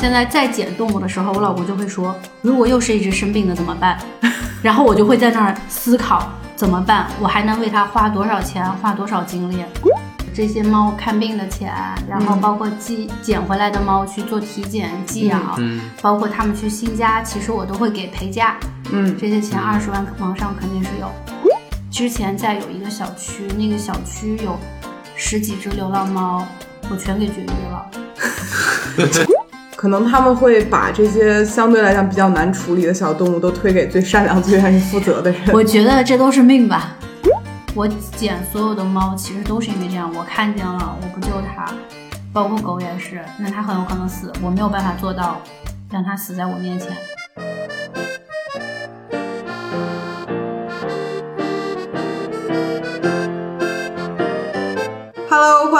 现在再捡动物的时候，我老公就会说，如果又是一只生病的怎么办？然后我就会在那儿思考怎么办，我还能为它花多少钱，花多少精力？这些猫看病的钱，然后包括寄捡回来的猫去做体检、寄养，嗯包括他们去新家，其实我都会给陪嫁。嗯，这些钱二十万往上肯定是有。之前在有一个小区，那个小区有十几只流浪猫，我全给绝育了。可能他们会把这些相对来讲比较难处理的小动物都推给最善良、最愿意负责的人。我觉得这都是命吧。我捡所有的猫，其实都是因为这样，我看见了，我不救它，包括狗也是，那它很有可能死，我没有办法做到让它死在我面前。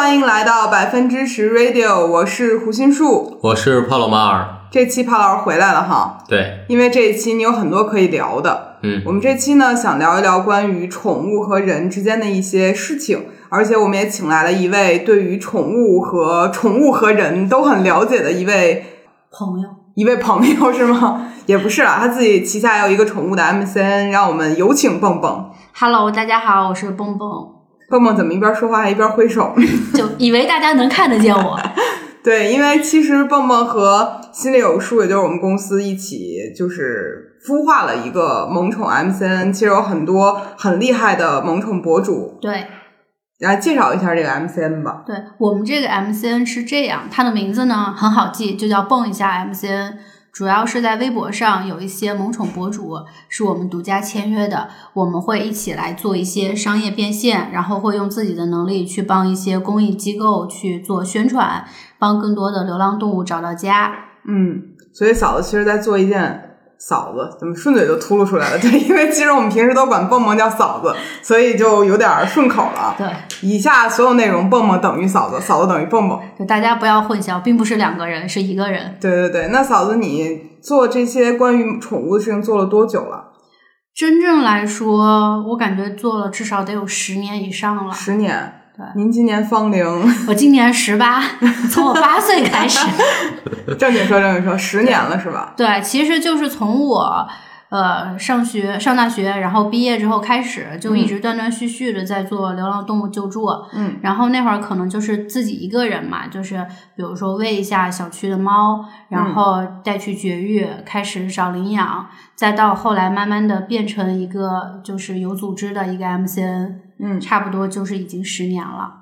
欢迎来到百分之十 Radio，我是胡心树。我是帕洛马尔，这期帕老师回来了哈，对，因为这一期你有很多可以聊的。嗯我们这期呢想聊一聊关于宠物和人之间的一些事情，而且我们也请来了一位对于宠物和宠物和人都很了解的一位朋友，一位朋友 是吗？也不是啦，他自己旗下有一个宠物的 MCN，让我们有请蹦蹦。Hello，大家好，我是蹦蹦，蹦蹦怎么一边说话还一边挥手？就以为大家能看得见我。对，因为其实蹦蹦和心里有数，也就是我们公司一起就是孵化了一个萌宠 MCN，其实有很多很厉害的萌宠博主。对，来介绍一下这个 MCN 吧。对我们这个 MCN 是这样，它的名字呢很好记，就叫蹦一下 MCN。主要是在微博上有一些萌宠博主是我们独家签约的，我们会一起来做一些商业变现，然后会用自己的能力去帮一些公益机构去做宣传，帮更多的流浪动物找到家。嗯，所以嫂子其实在做一件。嫂子怎么顺嘴就秃噜出来了？对，因为其实我们平时都管蹦蹦叫嫂子，所以就有点顺口了。对，以下所有内容，蹦蹦等于嫂子，嫂子等于蹦蹦。就大家不要混淆，并不是两个人，是一个人。对对对，那嫂子你做这些关于宠物的事情做了多久了？真正来说，我感觉做了至少得有十年以上了。十年。对您今年芳龄？我今年十八，从我八岁开始。正经说正经说，十年了是吧？对，其实就是从我呃上学上大学，然后毕业之后开始，就一直断断续续的在做流浪动物救助。嗯，然后那会儿可能就是自己一个人嘛，就是比如说喂一下小区的猫，然后带去绝育，开始找领养，再到后来慢慢的变成一个就是有组织的一个 MCN，嗯，差不多就是已经十年了。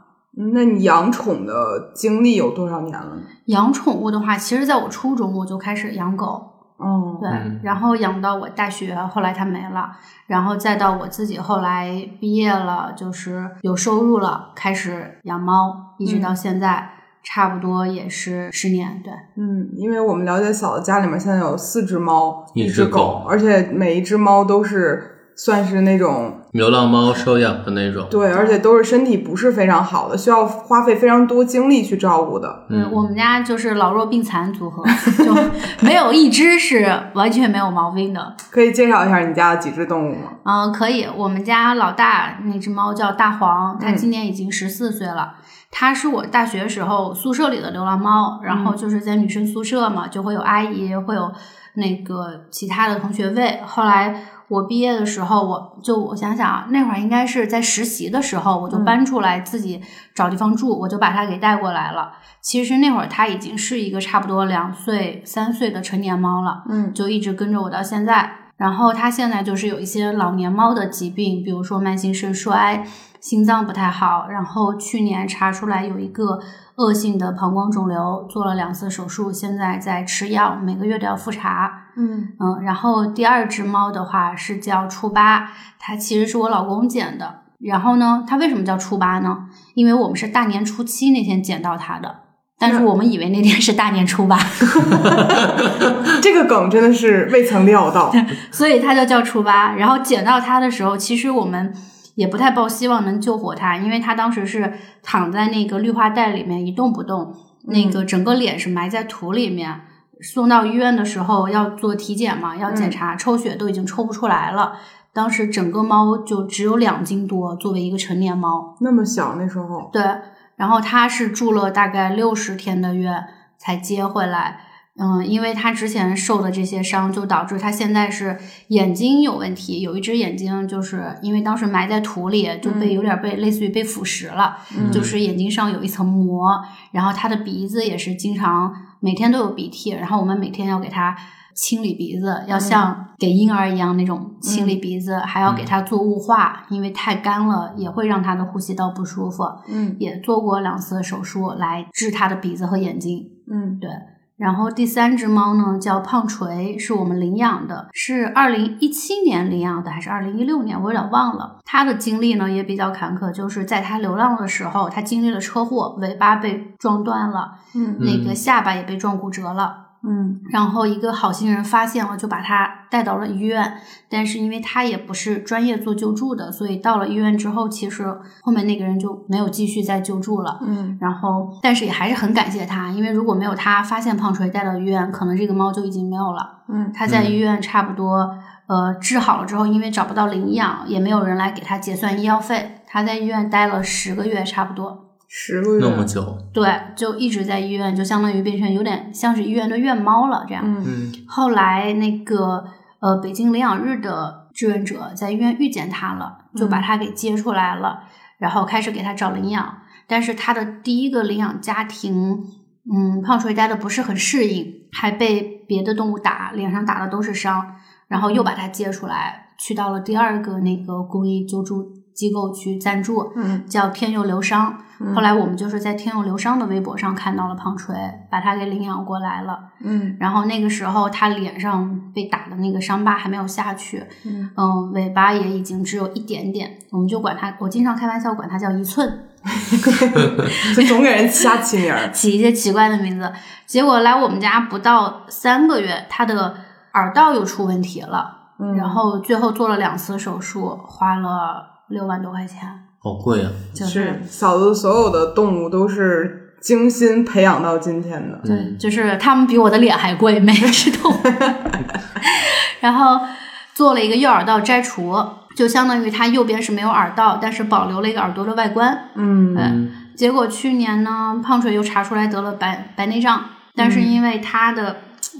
那你养宠的经历有多少年了呢？养宠物的话，其实在我初中我就开始养狗，哦，对，嗯然后养到我大学，后来它没了，然后再到我自己后来毕业了，就是有收入了，开始养猫，一直到现在，差不多也是十年，对。嗯，因为我们了解嫂子家里面现在有四只猫，一只只狗而且每一只猫都是算是那种流浪猫收养的那种。对，而且都是身体不是非常好的，需要花费非常多精力去照顾的。嗯，我们家就是老弱病残组合，就没有一只是完全没有毛病的。可以介绍一下你家的几只动物吗？嗯、可以。我们家老大那只猫叫大黄，它嗯今年已经十四岁了。它是我大学时候宿舍里的流浪猫，然后就是在女生宿舍嘛，就会有阿姨，会有那个其他的同学喂。后来我毕业的时候，我就我想想啊，那会儿应该是在实习的时候，我就搬出来自己找地方住，我就把它给带过来了。其实那会儿它已经是一个差不多两岁、三岁的成年猫了。嗯就一直跟着我到现在。然后它现在就是有一些老年猫的疾病，比如说慢性肾衰、心脏不太好。然后去年查出来有一个恶性的膀胱肿瘤，做了两次手术，现在在吃药，每个月都要复查。嗯嗯，然后第二只猫的话是叫初八，它其实是我老公捡的。然后呢，它为什么叫初八呢？因为我们是大年初七那天捡到它的，但是我们以为那天是大年初八。这个梗真的是未曾料到。所以它就叫初八。然后捡到它的时候，其实我们也不太抱希望能救活它，因为它当时是躺在那个绿化带里面一动不动，那个整个脸是埋在土里面。送到医院的时候要做体检嘛，要检查抽血都已经抽不出来了。当时整个猫就只有两斤多，作为一个成年猫，那么小那时候，对。然后它是住了大概六十天的院才接回来。嗯，因为他之前受的这些伤，就导致他现在是眼睛有问题，有一只眼睛就是因为当时埋在土里，就被有点被类似于被腐蚀了，就是眼睛上有一层膜，然后他的鼻子也是经常每天都有鼻涕，然后我们每天要给他。清理鼻子要像给婴儿一样那种清理鼻子，还要给他做雾化，因为太干了也会让他的呼吸道不舒服。嗯，也做过两次手术来治他的鼻子和眼睛。嗯，对。然后第三只猫呢叫胖锤，是我们领养的，是二零一七年领养的还是二零一六年？我有点忘了。它的经历呢也比较坎坷，就是在它流浪的时候，它经历了车祸，尾巴被撞断了，嗯那个下巴也被撞骨折了。嗯然后一个好心人发现了，就把他带到了医院。但是因为他也不是专业做救助的，所以到了医院之后，其实后面那个人就没有继续再救助了。嗯然后，但是也还是很感谢他，因为如果没有他发现胖锤带到医院，可能这个猫就已经没有了。嗯他在医院差不多呃治好了之后，因为找不到领养，也没有人来给他结算医药费，他在医院待了十个月差不多。十个月那么久，对，就一直在医院，就相当于变成有点像是医院的院猫了这样。嗯嗯后来那个呃，北京领养日的志愿者在医院遇见他了，就把他给接出来了，然后开始给他找领养。但是他的第一个领养家庭，嗯，胖锤待的不是很适应，还被别的动物打，脸上打的都是伤，然后又把他接出来，去到了第二个那个公益救助机构去赞助，嗯叫天佑流伤。后来我们就是在天佑流伤的微博上看到了胖锤，把他给领养过来了。嗯然后那个时候他脸上被打的那个伤疤还没有下去，嗯尾巴也已经只有一点点，我们就管他，我经常开玩笑管他叫一寸，就总给人瞎起名儿。起一些奇怪的名字。结果来我们家不到三个月，他的耳道又出问题了，嗯然后最后做了两次手术，花了六万多块钱，好贵啊！就是嫂子所有的动物都是精心培养到今天的。对，就是他们比我的脸还贵，每一只动物。然后做了一个右耳道摘除，就相当于它右边是没有耳道，但是保留了一个耳朵的外观。嗯嗯结果去年呢，胖锤又查出来得了白白内障，但是因为它的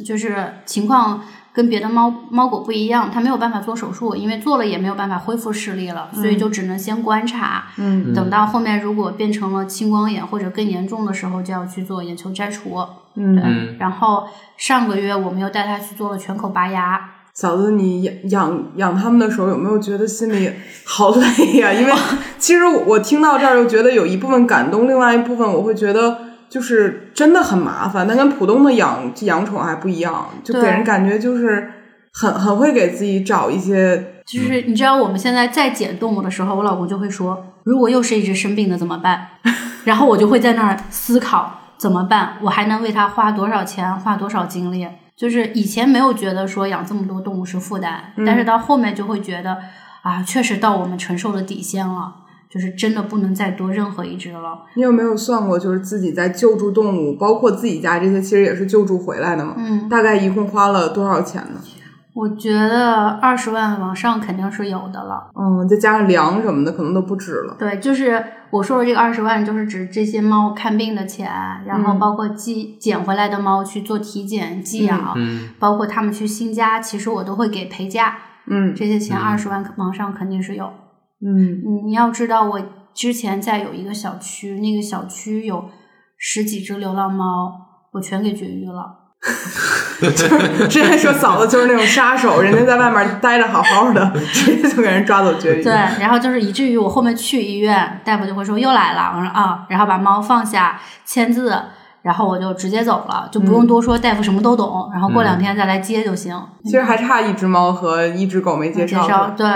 就是情况跟别的猫猫狗不一样，它没有办法做手术，因为做了也没有办法恢复视力了，所以就只能先观察。嗯等到后面如果变成了青光眼或者更严重的时候，就要去做眼球摘除。嗯，嗯然后上个月我们又带它去做了全口拔牙，嫂子，你养养养它们的时候，有没有觉得心里好累呀、因为 其实我我听到这儿就觉得有一部分感动，另外一部分我会觉得就是真的很麻烦。它跟普通的养养宠还不一样，就给人感觉就是很很会给自己找一些就是你知道我们现在在捡动物的时候，我老公就会说，如果又是一只生病的怎么办？然后我就会在那儿思考怎么办，我还能为它花多少钱，花多少精力？就是以前没有觉得说养这么多动物是负担，但是到后面就会觉得啊，确实到我们承受的底线了，就是真的不能再多任何一只了。你有没有算过，就是自己在救助动物，包括自己家这些，其实也是救助回来的嘛？嗯，大概一共花了多少钱呢？我觉得二十万往上肯定是有的了。嗯，再加上粮什么的，可能都不止了。对，就是我说的这个二十万，就是指这些猫看病的钱，然后嗯包括寄捡回来的猫去做体检、寄养，嗯包括他们去新家，其实我都会给陪嫁，嗯这些钱嗯二十万往上肯定是有。嗯嗯，你要知道，我之前在有一个小区，那个小区有十几只流浪猫，我全给绝育了。就是之前说嫂子就是那种杀手，人家在外面待着好好的，直接就给人抓走绝育。对，然后就是以至于我后面去医院，大夫就会说又来了，我说啊，然后把猫放下签字，然后我就直接走了，就不用多说，大夫什么都懂，然后过两天再来接就行。其实还差一只猫和一只狗没介介绍绍对，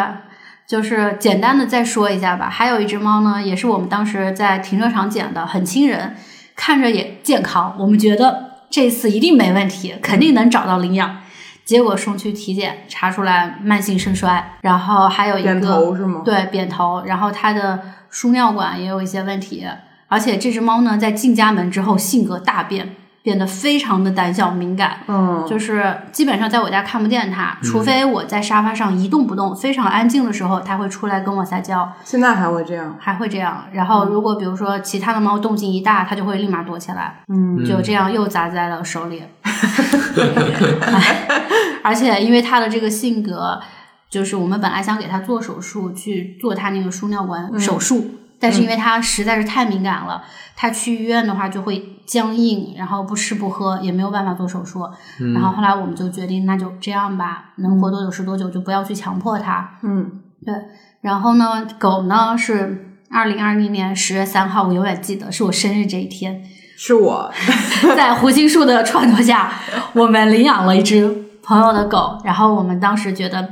就是简单的再说一下吧。还有一只猫呢，也是我们当时在停车场捡的，很亲人，看着也健康，我们觉得这次一定没问题，肯定能找到领养。结果送去体检，查出来慢性肾衰，然后还有一个扁头是吗？对，扁头，然后它的输尿管也有一些问题，而且这只猫呢，在进家门之后性格大变，变得非常的胆小敏感，嗯，就是基本上在我家看不见它，除非我在沙发上一动不动，非常安静的时候，它会出来跟我撒娇，现在还会这样。还会这样。然后如果比如说其他的猫动静一大，它就会立马躲起来，嗯就这样又砸在了手里。而且因为它的这个性格，就是我们本来想给它做手术，去做它那个输尿管手术，但是因为他实在是太敏感了，他去医院的话就会僵硬，然后不吃不喝，也没有办法做手术。然后后来我们就决定，那就这样吧，能活多久是多久，就不要去强迫他。嗯对，然后呢，狗呢是二零二零年十月三号，我永远记得是我生日这一天，是我，在胡心树的撺掇下，我们领养了一只朋友的狗。然后我们当时觉得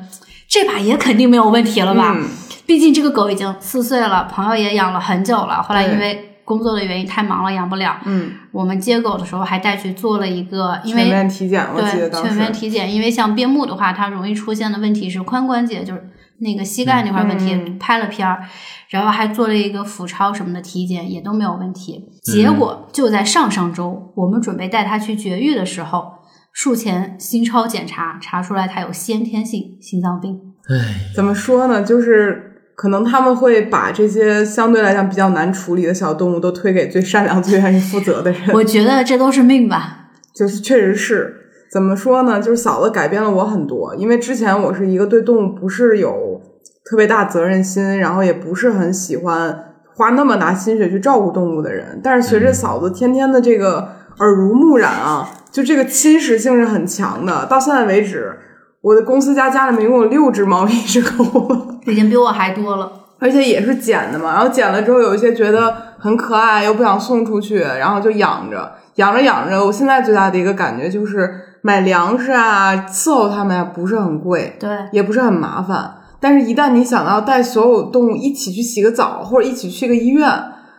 这把也肯定没有问题了吧？嗯毕竟这个狗已经四岁了，朋友也养了很久了。后来因为工作的原因太忙了，养不了。嗯，我们接狗的时候还带去做了一个，因为全面体检，我记得对全当时面体检，因为像边牧的话，它容易出现的问题是髋关节，就是那个膝盖那块问题，嗯拍了片儿，然后还做了一个腹超什么的体检，也都没有问题。结果就在上上周，我们准备带它去绝育的时候，术前心超检查查出来它有先天性心脏病。唉，怎么说呢？就是可能他们会把这些相对来讲比较难处理的小动物都推给最善良、最愿意负责的人。我觉得这都是命吧。就是确实是怎么说呢？就是嫂子改变了我很多，因为之前我是一个对动物不是有特别大责任心，然后也不是很喜欢花那么大心血去照顾动物的人。但是随着嫂子天天的这个耳濡目染啊，就这个侵蚀性是很强的。到现在为止，我的公司家家里面一共有六只猫，一只狗。已经比我还多了。而且也是捡的嘛，然后捡了之后有一些觉得很可爱，又不想送出去，然后就养着，养着养着，我现在最大的一个感觉就是买粮食啊，伺候它们呀不是很贵，对，也不是很麻烦，但是一旦你想到带所有动物一起去洗个澡，或者一起去个医院，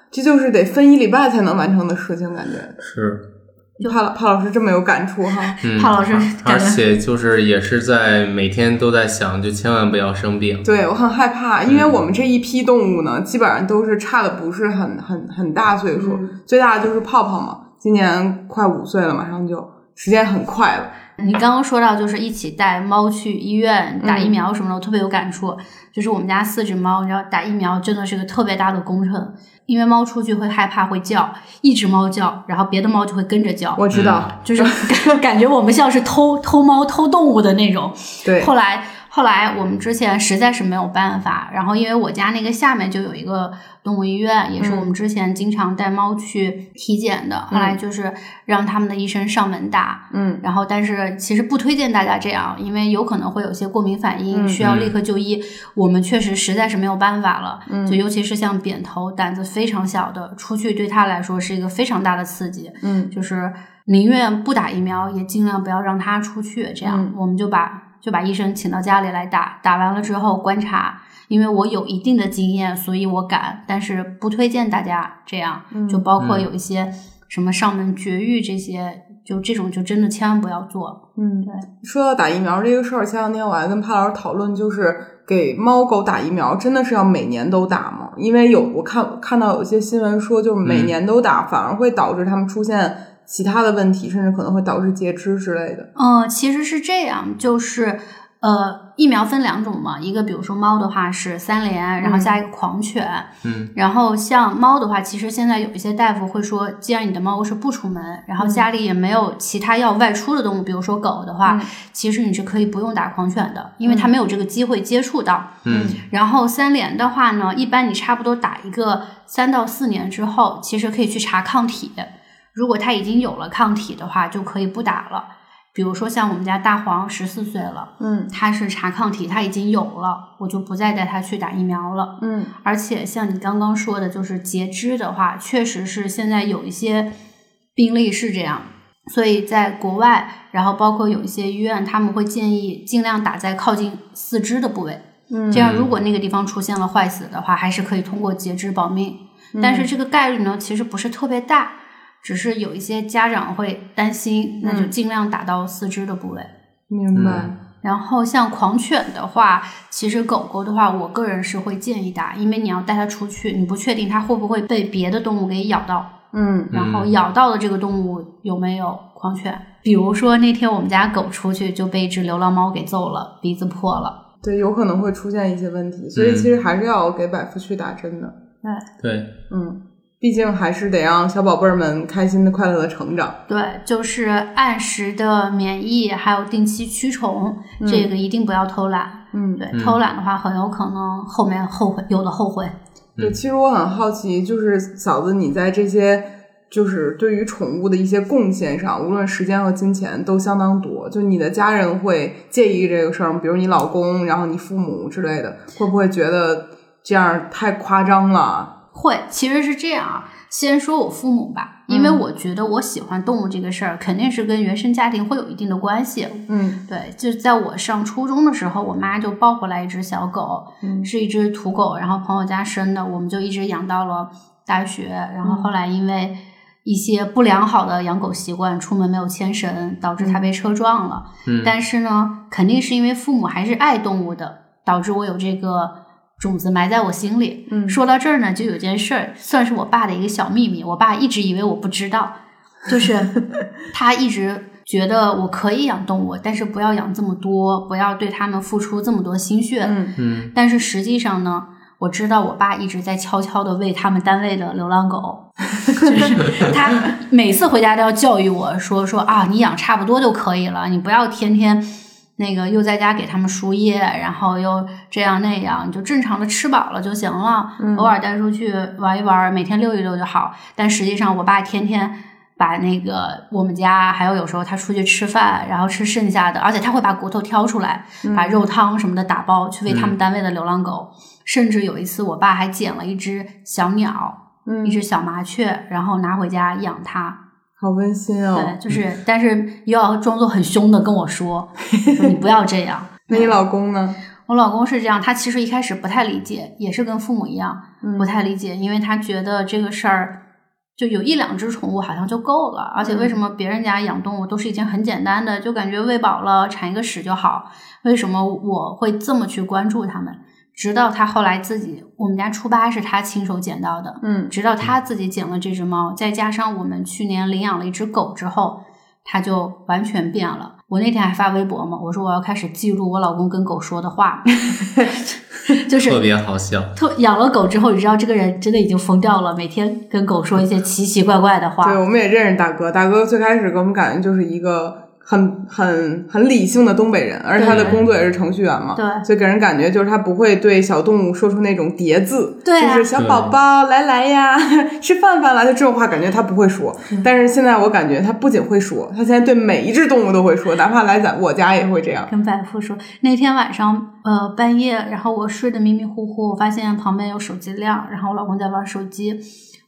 这就是得分一礼拜才能完成的事情，感觉。是，帕老帕老师这么有感触哈，嗯，帕老师而且就是也是在每天都在想，就千万不要生病。对我很害怕，因为我们这一批动物呢，基本上都是差的不是很很很大岁数，最大的就是泡泡嘛，今年快五岁了，马上就时间很快了。你刚刚说到就是一起带猫去医院打疫苗什么的，我特别有感触。就是我们家四只猫，你知道打疫苗真的是个特别大的工程，因为猫出去会害怕会叫，一只猫叫，然后别的猫就会跟着叫，我知道，就是感 感觉我们像是偷偷猫偷动物的那种。对，后来后来我们之前实在是没有办法，然后因为我家那个下面就有一个动物医院，也是我们之前经常带猫去体检的。后来就是让他们的医生上门打，嗯然后但是其实不推荐大家这样，因为有可能会有些过敏反应，嗯需要立刻就医。我们确实实在是没有办法了，嗯就尤其是像扁头胆子非常小的，出去对他来说是一个非常大的刺激。嗯就是宁愿不打疫苗，也尽量不要让他出去。这样，嗯我们就把就把医生请到家里来打，打完了之后观察。因为我有一定的经验，所以我敢，但是不推荐大家这样。嗯就包括嗯有一些什么上门绝育这些，就这种就真的千万不要做。嗯，对。说到打疫苗这个事儿，前两天我还跟潘老师讨论，就是给猫狗打疫苗，真的是要每年都打吗？因为有我看看到有一些新闻说，就是每嗯年都打，反而会导致它们出现其他的问题，甚至可能会导致截肢之类的。嗯，其实是这样，就是呃，疫苗分两种嘛，一个比如说猫的话是三联，然后加一个狂犬，嗯，然后像猫的话，其实现在有一些大夫会说，既然你的猫是不出门，然后家里也没有其他要外出的动物，比如说狗的话，嗯其实你是可以不用打狂犬的，因为它没有这个机会接触到。嗯然后三联的话呢，一般你差不多打一个三到四年之后，其实可以去查抗体。如果他已经有了抗体的话，就可以不打了。比如说像我们家大黄十四岁了，嗯他是查抗体，他已经有了，我就不再带他去打疫苗了。嗯而且像你刚刚说的，就是截肢的话，确实是现在有一些病例是这样。所以在国外，然后包括有一些医院，他们会建议尽量打在靠近四肢的部位。嗯这样，如果那个地方出现了坏死的话，还是可以通过截肢保命。但是这个概率呢，其实不是特别大，只是有一些家长会担心，那就尽量打到四肢的部位。明白。嗯然后像狂犬的话，其实狗狗的话，我个人是会建议打，因为你要带它出去，你不确定它会不会被别的动物给咬到，嗯然后咬到的这个动物有没有狂犬。比如说那天我们家狗出去就被一只流浪猫给揍了，鼻子破了。对，有可能会出现一些问题，所以其实还是要给百夫去打针的。对，嗯，毕竟还是得让小宝贝儿们开心的、快乐的成长。对，就是按时的免疫，还有定期驱虫，这个一定不要偷懒。嗯，对，嗯偷懒的话很有可能后面后悔，有的后悔。对，嗯其实我很好奇，就是嫂子你在这些就是对于宠物的一些贡献上，无论时间和金钱都相当多。就你的家人会介意这个事儿吗？比如你老公，然后你父母之类的，会不会觉得这样太夸张了？会，其实是这样啊。先说我父母吧，因为嗯我觉得我喜欢动物这个事儿，肯定是跟原生家庭会有一定的关系。嗯对，就在我上初中的时候，我妈就抱回来一只小狗，嗯是一只土狗，然后朋友家生的，我们就一直养到了大学。然后后来因为一些不良好的养狗习惯，出门没有牵绳，导致它被车撞了。嗯，但是呢，肯定是因为父母还是爱动物的，导致我有这个种子埋在我心里。嗯说到这儿呢，就有件事儿，算是我爸的一个小秘密。我爸一直以为我不知道，就是 他一直觉得我可以养动物，但是不要养这么多，不要对他们付出这么多心血。嗯嗯但是实际上呢，我知道我爸一直在悄悄的喂他们单位的流浪狗，就是他每次回家都要教育我说说啊，你养差不多就可以了，你不要天天那个又在家给他们输液，然后又这样那样，你就正常的吃饱了就行了，嗯偶尔带出去玩一玩，每天遛一遛就好。但实际上，我爸天天。把那个我们家，还有有时候他出去吃饭，然后吃剩下的，而且他会把骨头挑出来，把肉汤什么的打包去喂他们单位的流浪狗。甚至有一次，我爸还捡了一只小鸟，嗯一，只小麻雀，然后拿回家养它。好温馨哦。对，就是，但是又要装作很凶的跟我说，说你不要这样。那你老公呢？我老公是这样，他其实一开始不太理解，也是跟父母一样嗯不太理解，因为他觉得这个事儿就有一两只宠物好像就够了，而且为什么别人家养动物都是一件很简单的，就感觉喂饱了铲一个屎就好，为什么我会这么去关注他们？直到他后来自己，我们家初八是他亲手捡到的，嗯直到他自己捡了这只猫，再加上我们去年领养了一只狗之后，他就完全变了。我那天还发微博嘛，我说我要开始记录我老公跟狗说的话，就是特别好笑。特养了狗之后，你知道这个人真的已经疯掉了，每天跟狗说一些奇奇怪怪的话。对，我们也认识大哥。大哥最开始给我们感觉就是一个很很很理性的东北人，而且他的工作也是程序员嘛，对所以给人感觉就是他不会对小动物说出那种叠字，对啊就是小宝宝来来呀，吃饭饭了，就这种话，感觉他不会说。但是现在我感觉他不仅会说，他现在对每一只动物都会说，哪怕来咱我家也会这样。跟百富说，那天晚上呃半夜，然后我睡得迷迷糊糊，我发现旁边有手机亮，然后我老公在玩手机，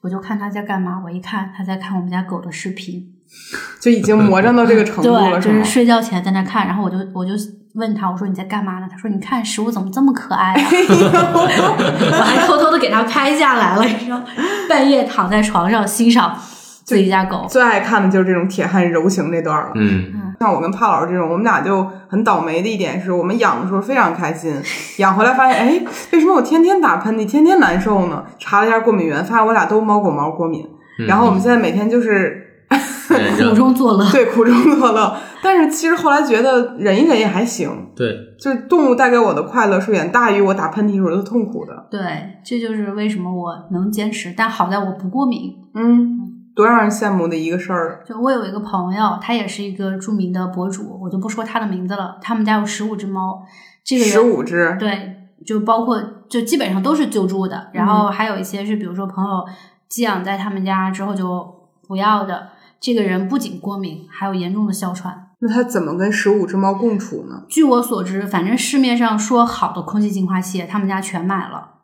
我就看他在干嘛，我一看他在看我们家狗的视频，就已经魔怔到这个程度对，了，就是？睡觉前在那看，然后我就我就问他，我说你在干嘛呢？他说你看食物怎么这么可爱啊？我还偷偷的给他拍下来了，你知道，半夜躺在床上欣赏自己家狗。最爱看的就是这种铁汉柔情这段了。嗯像我跟帕老师这种，我们俩就很倒霉的一点是，我们养的时候非常开心，养回来发现，哎，为什么我天天打喷嚏，天天难受呢？查了一下过敏源，发现我俩都猫狗毛过敏。嗯然后我们现在每天就是苦中作乐，对苦中作乐，但是其实后来觉得忍一忍也还行，对，就是动物带给我的快乐是远大于我打喷嚏时候的痛苦的。对，这就是为什么我能坚持。但好在我不过敏。嗯，多让人羡慕的一个事儿。就我有一个朋友，他也是一个著名的博主，我就不说他的名字了。他们家有十五只猫，这个十五只，对，就包括就基本上都是救助的，然嗯后还有一些是比如说朋友寄养在他们家之后就不要的。这个人不仅过敏，还有严重的哮喘。那他怎么跟十五只猫共处呢？据我所知，反正市面上说好的空气净化器，他们家全买了，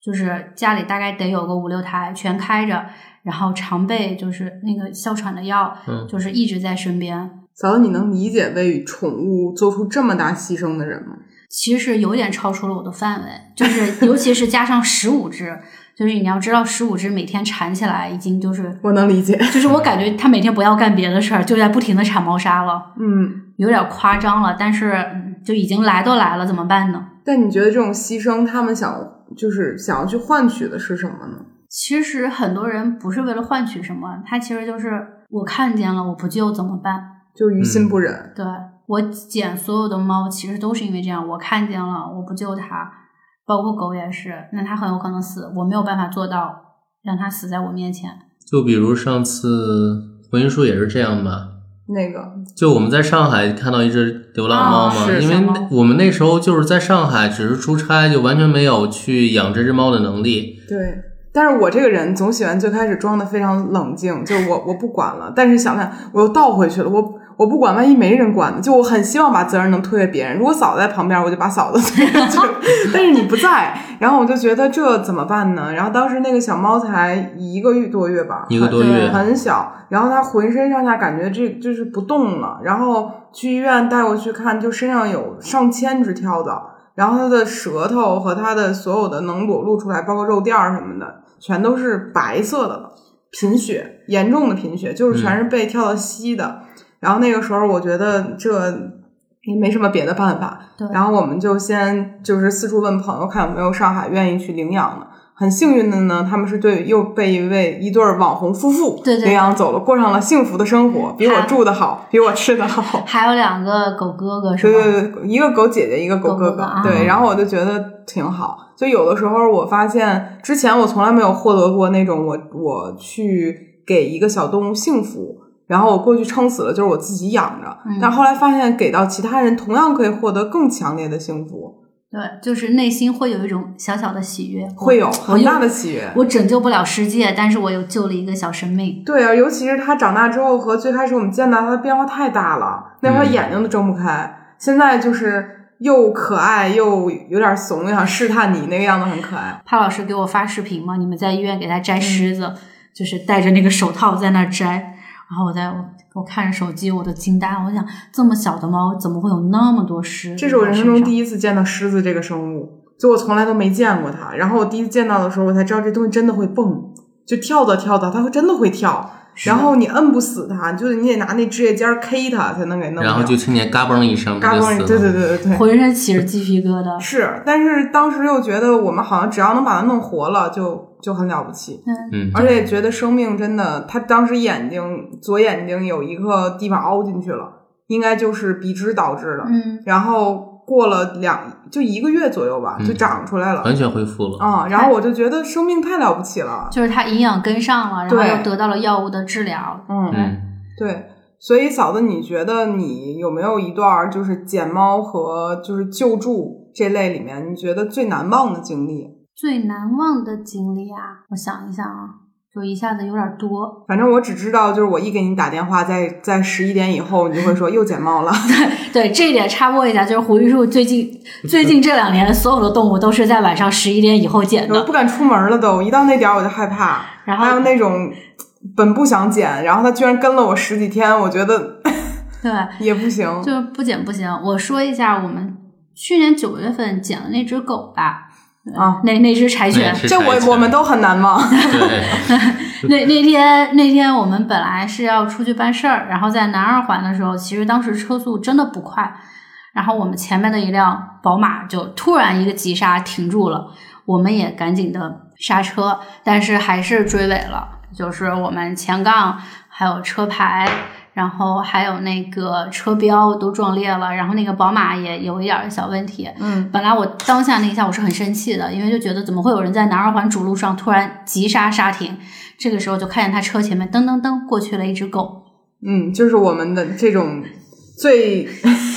就是家里大概得有个五六台，全开着，然后常备就是那个哮喘的药，嗯就是一直在身边。嫂子，你能理解为宠物做出这么大牺牲的人吗？其实有点超出了我的范围，就是 尤其是加上十五只，就是你要知道十五只每天缠起来已经就是，我能理解。就是我感觉它每天不要干别的事儿，就在不停的铲猫砂了，嗯，有点夸张了，但是嗯就已经来都来了，怎么办呢？但你觉得这种牺牲，他们想就是想要去换取的是什么呢？其实很多人不是为了换取什么，他其实就是我看见了我不救怎么办？就于心不忍。对我捡所有的猫，其实都是因为这样，我看见了我不救它，包括狗也是，那它很有可能死，我没有办法做到让它死在我面前。就比如上次回音树也是这样吧，那个就我们在上海看到一只流浪猫嘛，因为我们那时候就是在上海，只是出差，就完全没有去养这只猫的能力。对，但是我这个人总喜欢最开始装的非常冷静，就我我不管了，但是想想我又倒回去了，我我不管，万一没人管呢？就我很希望把责任能推给别人。如果嫂子在旁边，我就把嫂子推上去，但是你不在，然后我就觉得这怎么办呢？然后当时那个小猫才一个月多月吧，一个多月很很小，然后它浑身上下感觉这就是不动了，然后去医院带过去看，就身上有上千只跳蚤。然后它的舌头和它的所有的能裸露出来，包括肉垫儿什么的，全都是白色的了，贫血，严重的贫血，就是全是被跳蚤吸的。然后那个时候，我觉得这也没什么别的办法，对然后我们就先就是四处问朋友，看有没有上海愿意去领养的。很幸运的呢，他们是对又被一位一对儿网红夫妇领养走了，过上了幸福的生活，比我住的好，比我吃的好。还有两个狗哥哥是吧？对对对，一个狗姐姐，一个狗哥狗哥哥啊对，然后我就觉得挺好。就有的时候我发现，之前我从来没有获得过那种我我去给一个小动物幸福，然后我过去撑死了，就是我自己养着。嗯但后来发现，给到其他人同样可以获得更强烈的幸福，对，就是内心会有一种小小的喜悦，会有很大的喜悦。我拯救不了世界，但是我又救了一个小生命。对啊，尤其是他长大之后和最开始我们见到他的变化太大了，那会儿嗯眼睛都睁不开，现在就是又可爱又有点怂，又想试探你，那个样子很可爱。潘老师给我发视频嘛，你们在医院给他嗯摘虱子，就是戴着那个手套在那儿摘，然后我在我我看着手机，我都惊呆了，我想这么小的猫怎么会有那么多虱？这是我人生中第一。一次见到狮子这个生物，就我从来都没见过它。然后我第一次见到的时候，我才知道这东西真的会蹦，就跳蚤跳蚤，它会真的会跳。然后你摁不死它，就是你得拿那指甲尖儿 K 它才能给弄。然后就听见嘎嘣一声，嘎嘣。对对对对对，浑身起着鸡皮疙瘩。是。但是当时又觉得我们好像只要能把它弄活了，就就很了不起。嗯，而且觉得生命真的，他当时眼睛左眼睛有一个地方凹进去了，应该就是鼻支导致的。嗯，然后过了两就一个月左右吧，嗯就长出来了。完全恢复了。啊、然后我就觉得生命太了不起了。就是它营养跟上了，然后又得到了药物的治疗。嗯，嗯，对。所以嫂子，你觉得你有没有一段就是捡猫和就是救助这类里面，你觉得最难忘的经历？最难忘的经历啊，我想一想啊，就一下子有点多。反正我只知道，就是我一给你打电话，在在十一点以后，你就会说又捡猫了。对对这一点插播一下，就是胡玉树最近最近这两年所有的动物都是在晚上十一点以后捡的。我不敢出门了都，一到那点儿我就害怕。然后还有那种本不想捡，然后它居然跟了我十几天，我觉得对，也不行。就是不捡不行。我说一下，我们去年九月份捡的那只狗吧，啊那那只柴犬这我我们都很难忘。那那天那天我们本来是要出去办事儿，然后在南二环的时候，其实当时车速真的不快，然后我们前面的一辆宝马就突然一个急刹停住了，我们也赶紧的刹车，但是还是追尾了，就是我们前杠还有车牌。然后还有那个车标都撞裂了，然后那个宝马也有一点儿小问题。嗯，本来我当下那一下我是很生气的，因为就觉得怎么会有人在南二环主路上突然急刹刹停？这个时候就看见他车前面噔噔噔过去了一只狗，嗯，就是我们的这种最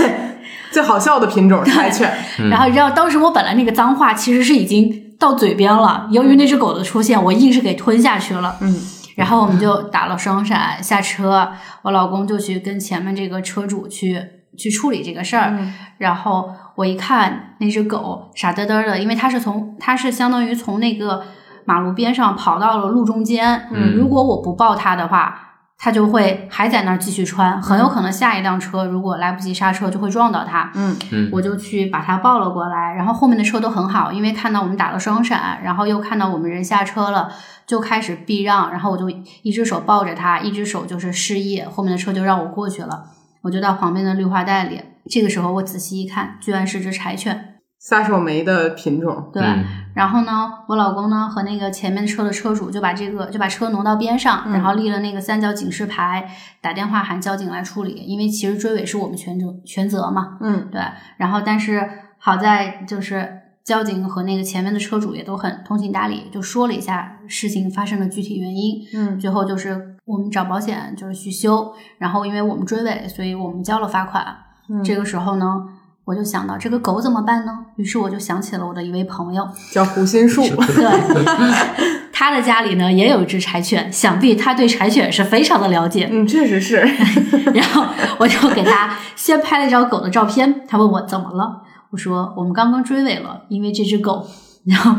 最好笑的品种柴犬。嗯然后你知道当时我本来那个脏话其实是已经到嘴边了，由于那只狗的出现，我硬是给吞下去了。嗯，然后我们就打了双闪下车，我老公就去跟前面这个车主去去处理这个事儿。嗯然后我一看那只狗傻嘚嘚的，因为它是从它是相当于从那个马路边上跑到了路中间。嗯如果我不抱它的话，它就会还在那儿继续穿，很有可能下一辆车如果来不及刹车就会撞到他。嗯嗯我就去把他抱了过来，然后后面的车都很好，因为看到我们打了双闪，然后又看到我们人下车了，就开始避让，然后我就一只手抱着他，一只手就是示意，后面的车就让我过去了，我就到旁边的绿化带里。这个时候我仔细一看，居然是只柴犬。撒手梅的品种。对，嗯然后呢，我老公呢和那个前面车的车主就把这个就把车挪到边上，嗯然后立了那个三角警示牌，打电话喊交警来处理，因为其实追尾是我们全责全责嘛。嗯对，然后但是好在就是交警和那个前面的车主也都很通情达理，就说了一下事情发生的具体原因。嗯最后就是我们找保险就是去修，然后因为我们追尾，所以我们交了罚款。嗯这个时候呢，我就想到这个狗怎么办呢？于是我就想起了我的一位朋友，叫胡心树，对，他的家里呢也有一只柴犬，想必他对柴犬是非常的了解。嗯，确实是，然后我就给他先拍了一张狗的照片，他问我怎么了，我说我们刚刚追尾了，因为这只狗。然后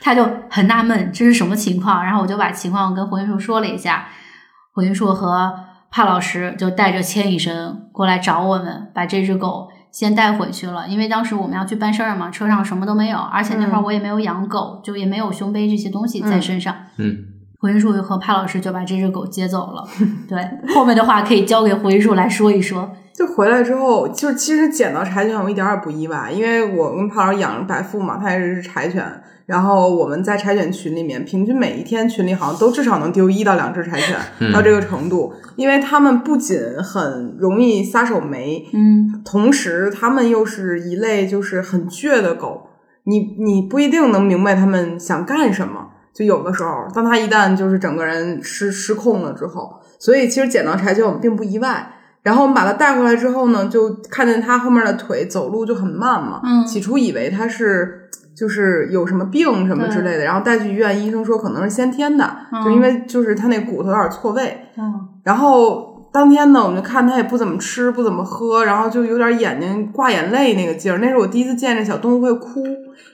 他就很纳闷这是什么情况，然后我就把情况跟胡心树说了一下，胡心树和帕老师就带着千医生过来找我们，把这只狗先带回去了，因为当时我们要去办事儿嘛，车上什么都没有，而且那会儿我也没有养狗，就也没有胸背这些东西在身上。嗯，胡云树和潘老师就把这只狗接走了。对，后面的话可以交给胡云树来说一说。就回来之后，就其实捡到柴犬我一点儿也不意外，因为我跟潘老师养着白富嘛，它也是柴犬。然后我们在柴犬群里面，平均每一天群里好像都至少能丢一到两只柴犬，嗯到这个程度。因为它们不仅很容易撒手没，嗯，同时它们又是一类就是很倔的狗，你你不一定能明白它们想干什么。就有的时候，当它一旦就是整个人失失控了之后，所以其实捡到柴犬我们并不意外。然后我们把它带回来之后呢，就看见它后面的腿走路就很慢嘛。嗯起初以为它是就是有什么病什么之类的，然后带去医院，医生说可能是先天的，就因为就是他那骨头有点错位。嗯然后当天呢，我们就看他也不怎么吃，不怎么喝，然后就有点眼睛挂眼泪那个劲儿。那是我第一次见这小动物会哭，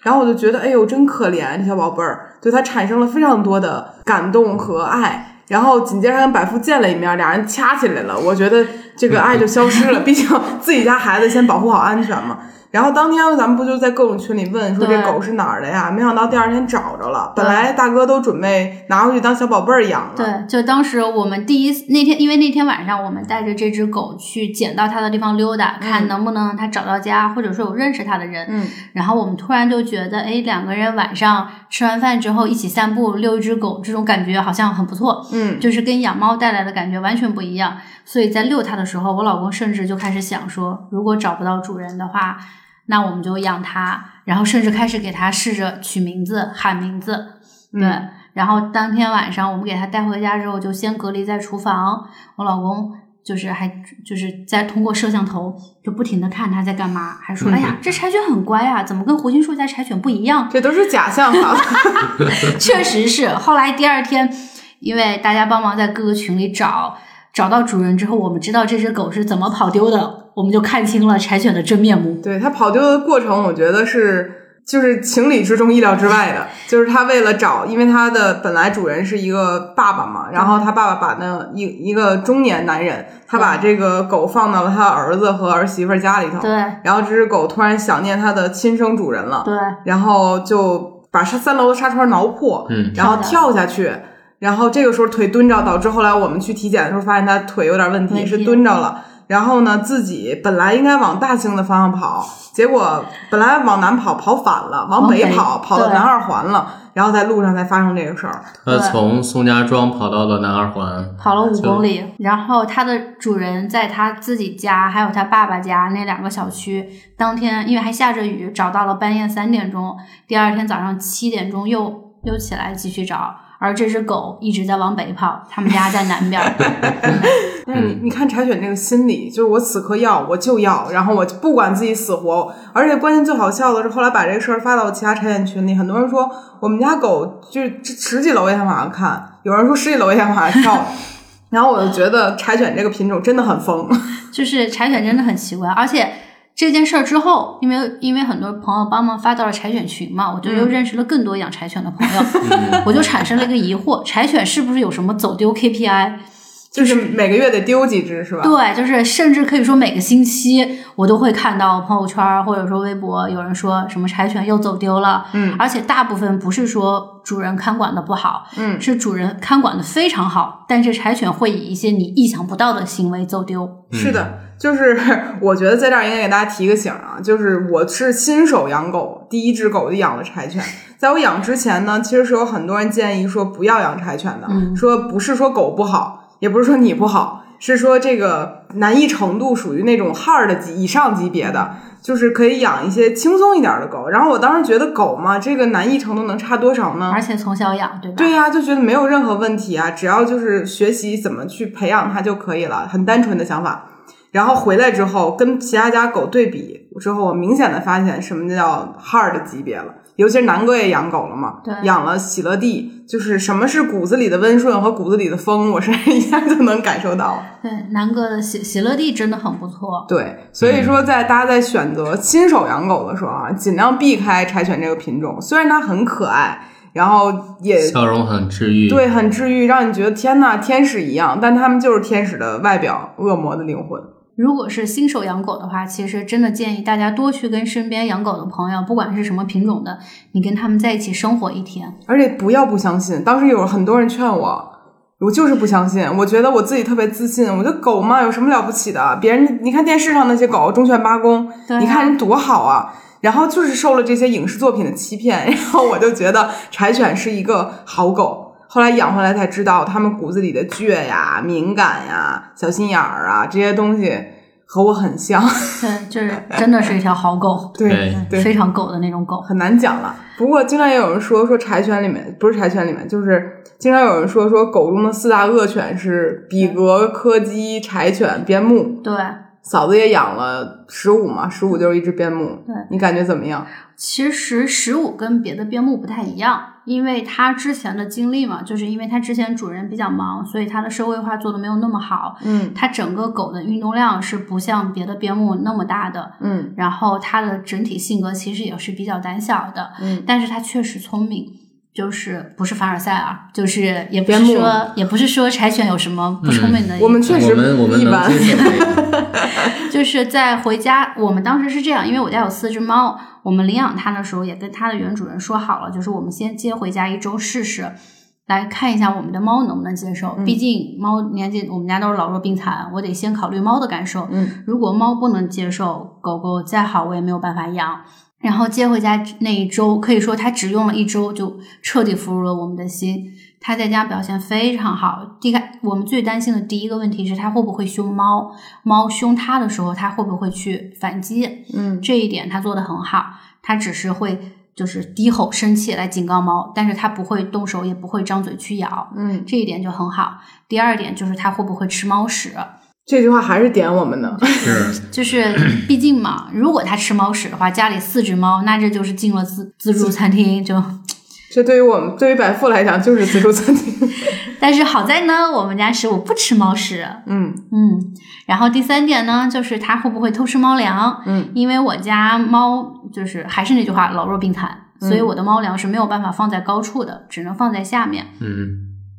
然后我就觉得，哎呦，真可怜这小宝贝儿，对他产生了非常多的感动和爱。然后紧接着还跟百富见了一面，俩人掐起来了。我觉得这个爱就消失了，毕竟自己家孩子先保护好安全嘛。然后当天咱们不就在各种群里问说这狗是哪儿的呀？没想到第二天找着了。本来大哥都准备拿回去当小宝贝儿养了。对，就当时我们第一那天，因为那天晚上我们带着这只狗去捡到它的地方溜达，看能不能让它找到家，或者说有认识它的人。嗯，然后我们突然就觉得，哎，两个人晚上吃完饭之后一起散步遛一只狗，这种感觉好像很不错。嗯，就是跟养猫带来的感觉完全不一样。所以在遛它的时候，我老公甚至就开始想说，如果找不到主人的话，那我们就养它，然后甚至开始给它试着取名字、喊名字。对，嗯然后当天晚上我们给它带回家之后，就先隔离在厨房。我老公就是还就是在通过摄像头就不停的看它在干嘛，还说：“嗯哎呀，这柴犬很乖啊，怎么跟胡心树家柴犬不一样？”这都是假象哈。确实是。后来第二天，因为大家帮忙在各个群里找，找到主人之后，我们知道这只狗是怎么跑丢的，我们就看清了柴犬的真面目。对它跑丢的过程，我觉得是就是情理之中、意料之外的。就是它为了找，因为它的本来主人是一个爸爸嘛，然后他爸爸把那一一个中年男人，他把这个狗放到了他儿子和儿媳妇家里头。对然后这只狗突然想念它的亲生主人了，对然后就把沙三楼的纱窗挠破，嗯然后跳下去。然后这个时候腿蹲着，导致后来我们去体检的时候发现他腿有点问题，是蹲着了。然后呢，自己本来应该往大兴的方向跑，结果本来往南跑，跑反了，往北跑，跑到南二环了。然后在路上才发生这个事儿。他从宋家庄跑到了南二环，跑了五公里，然后它的主人在他自己家，还有他爸爸家那两个小区，当天因为还下着雨，找到了半夜三点钟，第二天早上七点钟又又起来继续找，而这只狗一直在往北跑，他们家在南边儿。但是你你看柴犬这个心理，就是我此刻要我就要，然后我不管自己死活，而且关键最好笑的是，后来把这个事儿发到其他柴犬群里，很多人说我们家狗就是十几楼也想往上看，有人说十几楼也想往上跳，然后我就觉得柴犬这个品种真的很疯。就是柴犬真的很奇怪，而且这件事儿之后，因为因为很多朋友帮忙发到了柴犬群嘛，我就又认识了更多养柴犬的朋友，我就产生了一个疑惑：柴犬是不是有什么走丢 KPI？就是每个月得丢几只是吧？对，就是甚至可以说每个星期我都会看到朋友圈或者说微博有人说什么柴犬又走丢了，嗯，而且大部分不是说主人看管的不好，嗯是主人看管的非常好，但是柴犬会以一些你意想不到的行为走丢。是的，就是我觉得在这儿应该给大家提个醒啊，就是我是新手养狗，第一只狗就养了柴犬。在我养之前呢，其实是有很多人建议说不要养柴犬的，嗯说不是说狗不好，也不是说你不好，是说这个难易程度属于那种 hard 级以上级别的，就是可以养一些轻松一点的狗。然后我当时觉得狗嘛，这个难易程度能差多少呢？而且从小养，对吧？对呀、就觉得没有任何问题啊，只要就是学习怎么去培养它就可以了，很单纯的想法。然后回来之后跟其他家狗对比之后，我明显的发现什么叫 hard 级别了。尤其是南哥也养狗了嘛，对养了喜乐蒂，就是什么是骨子里的温顺和骨子里的风，我是一下就能感受到。对，南哥的喜喜乐蒂真的很不错。对，所以说在大家在选择新手养狗的时候啊，尽量避开柴犬这个品种。虽然它很可爱，然后也笑容很治愈。对很治愈，让你觉得天呐，天使一样，但他们就是天使的外表，恶魔的灵魂。如果是新手养狗的话，其实真的建议大家多去跟身边养狗的朋友，不管是什么品种的，你跟他们在一起生活一天。而且不要不相信，当时有很多人劝我，我就是不相信。我觉得我自己特别自信，我觉得狗嘛有什么了不起的？别人你看电视上那些狗忠犬八公，啊你看人多好啊。然后就是受了这些影视作品的欺骗，然后我就觉得柴犬是一个好狗。后来养回来才知道，它们骨子里的倔呀、敏感呀、小心眼儿啊这些东西和我很像。对，就是真的是一条好狗，对对，非常狗的那种狗。很难讲了。不过经常也有人说说柴犬里面不是柴犬里面，就是经常有人说说狗中的四大恶犬是比格、柯基、柴犬、边牧。对，嫂子也养了十五嘛，十五就是一只边牧。对你感觉怎么样？其实十五跟别的边牧不太一样，因为它之前的经历嘛，就是因为它之前主人比较忙，所以它的社会化做的没有那么好。嗯它整个狗的运动量是不像别的边牧那么大的，嗯然后它的整体性格其实也是比较胆小的，嗯，但是它确实聪明。就是不是凡尔赛啊，就是也不是说也不是说柴犬有什么不聪明的、我们确实我们我们能一般接受这个。就是在回家，我们当时是这样，因为我家有四只猫，我们领养它的时候也跟它的原主人说好了，就是我们先接回家一周试试，来看一下我们的猫能不能接受。毕竟猫年纪，我们家都是老弱病残，我得先考虑猫的感受。嗯，如果猫不能接受，狗狗再好我也没有办法养。然后接回家那一周，可以说它只用了一周就彻底俘虏了我们的心。它在家表现非常好。第一开，我们最担心的第一个问题是他会不会凶猫，猫凶他的时候，他会不会去反击？嗯这一点他做的很好。他只是会就是低吼生气来警告猫，但是他不会动手，也不会张嘴去咬，嗯，这一点就很好。第二点就是他会不会吃猫屎。这句话还是点我们的。是，就是毕竟嘛，如果他吃猫屎的话，家里四只猫，那这就是进了自自助餐厅。就，这对于我们对于百富来讲就是自助餐厅。但是好在呢，我们家十五不吃猫食。嗯嗯，然后第三点呢，就是它会不会偷吃猫粮？嗯，因为我家猫就是还是那句话，老弱病残，所以我的猫粮是没有办法放在高处的，只能放在下面。嗯，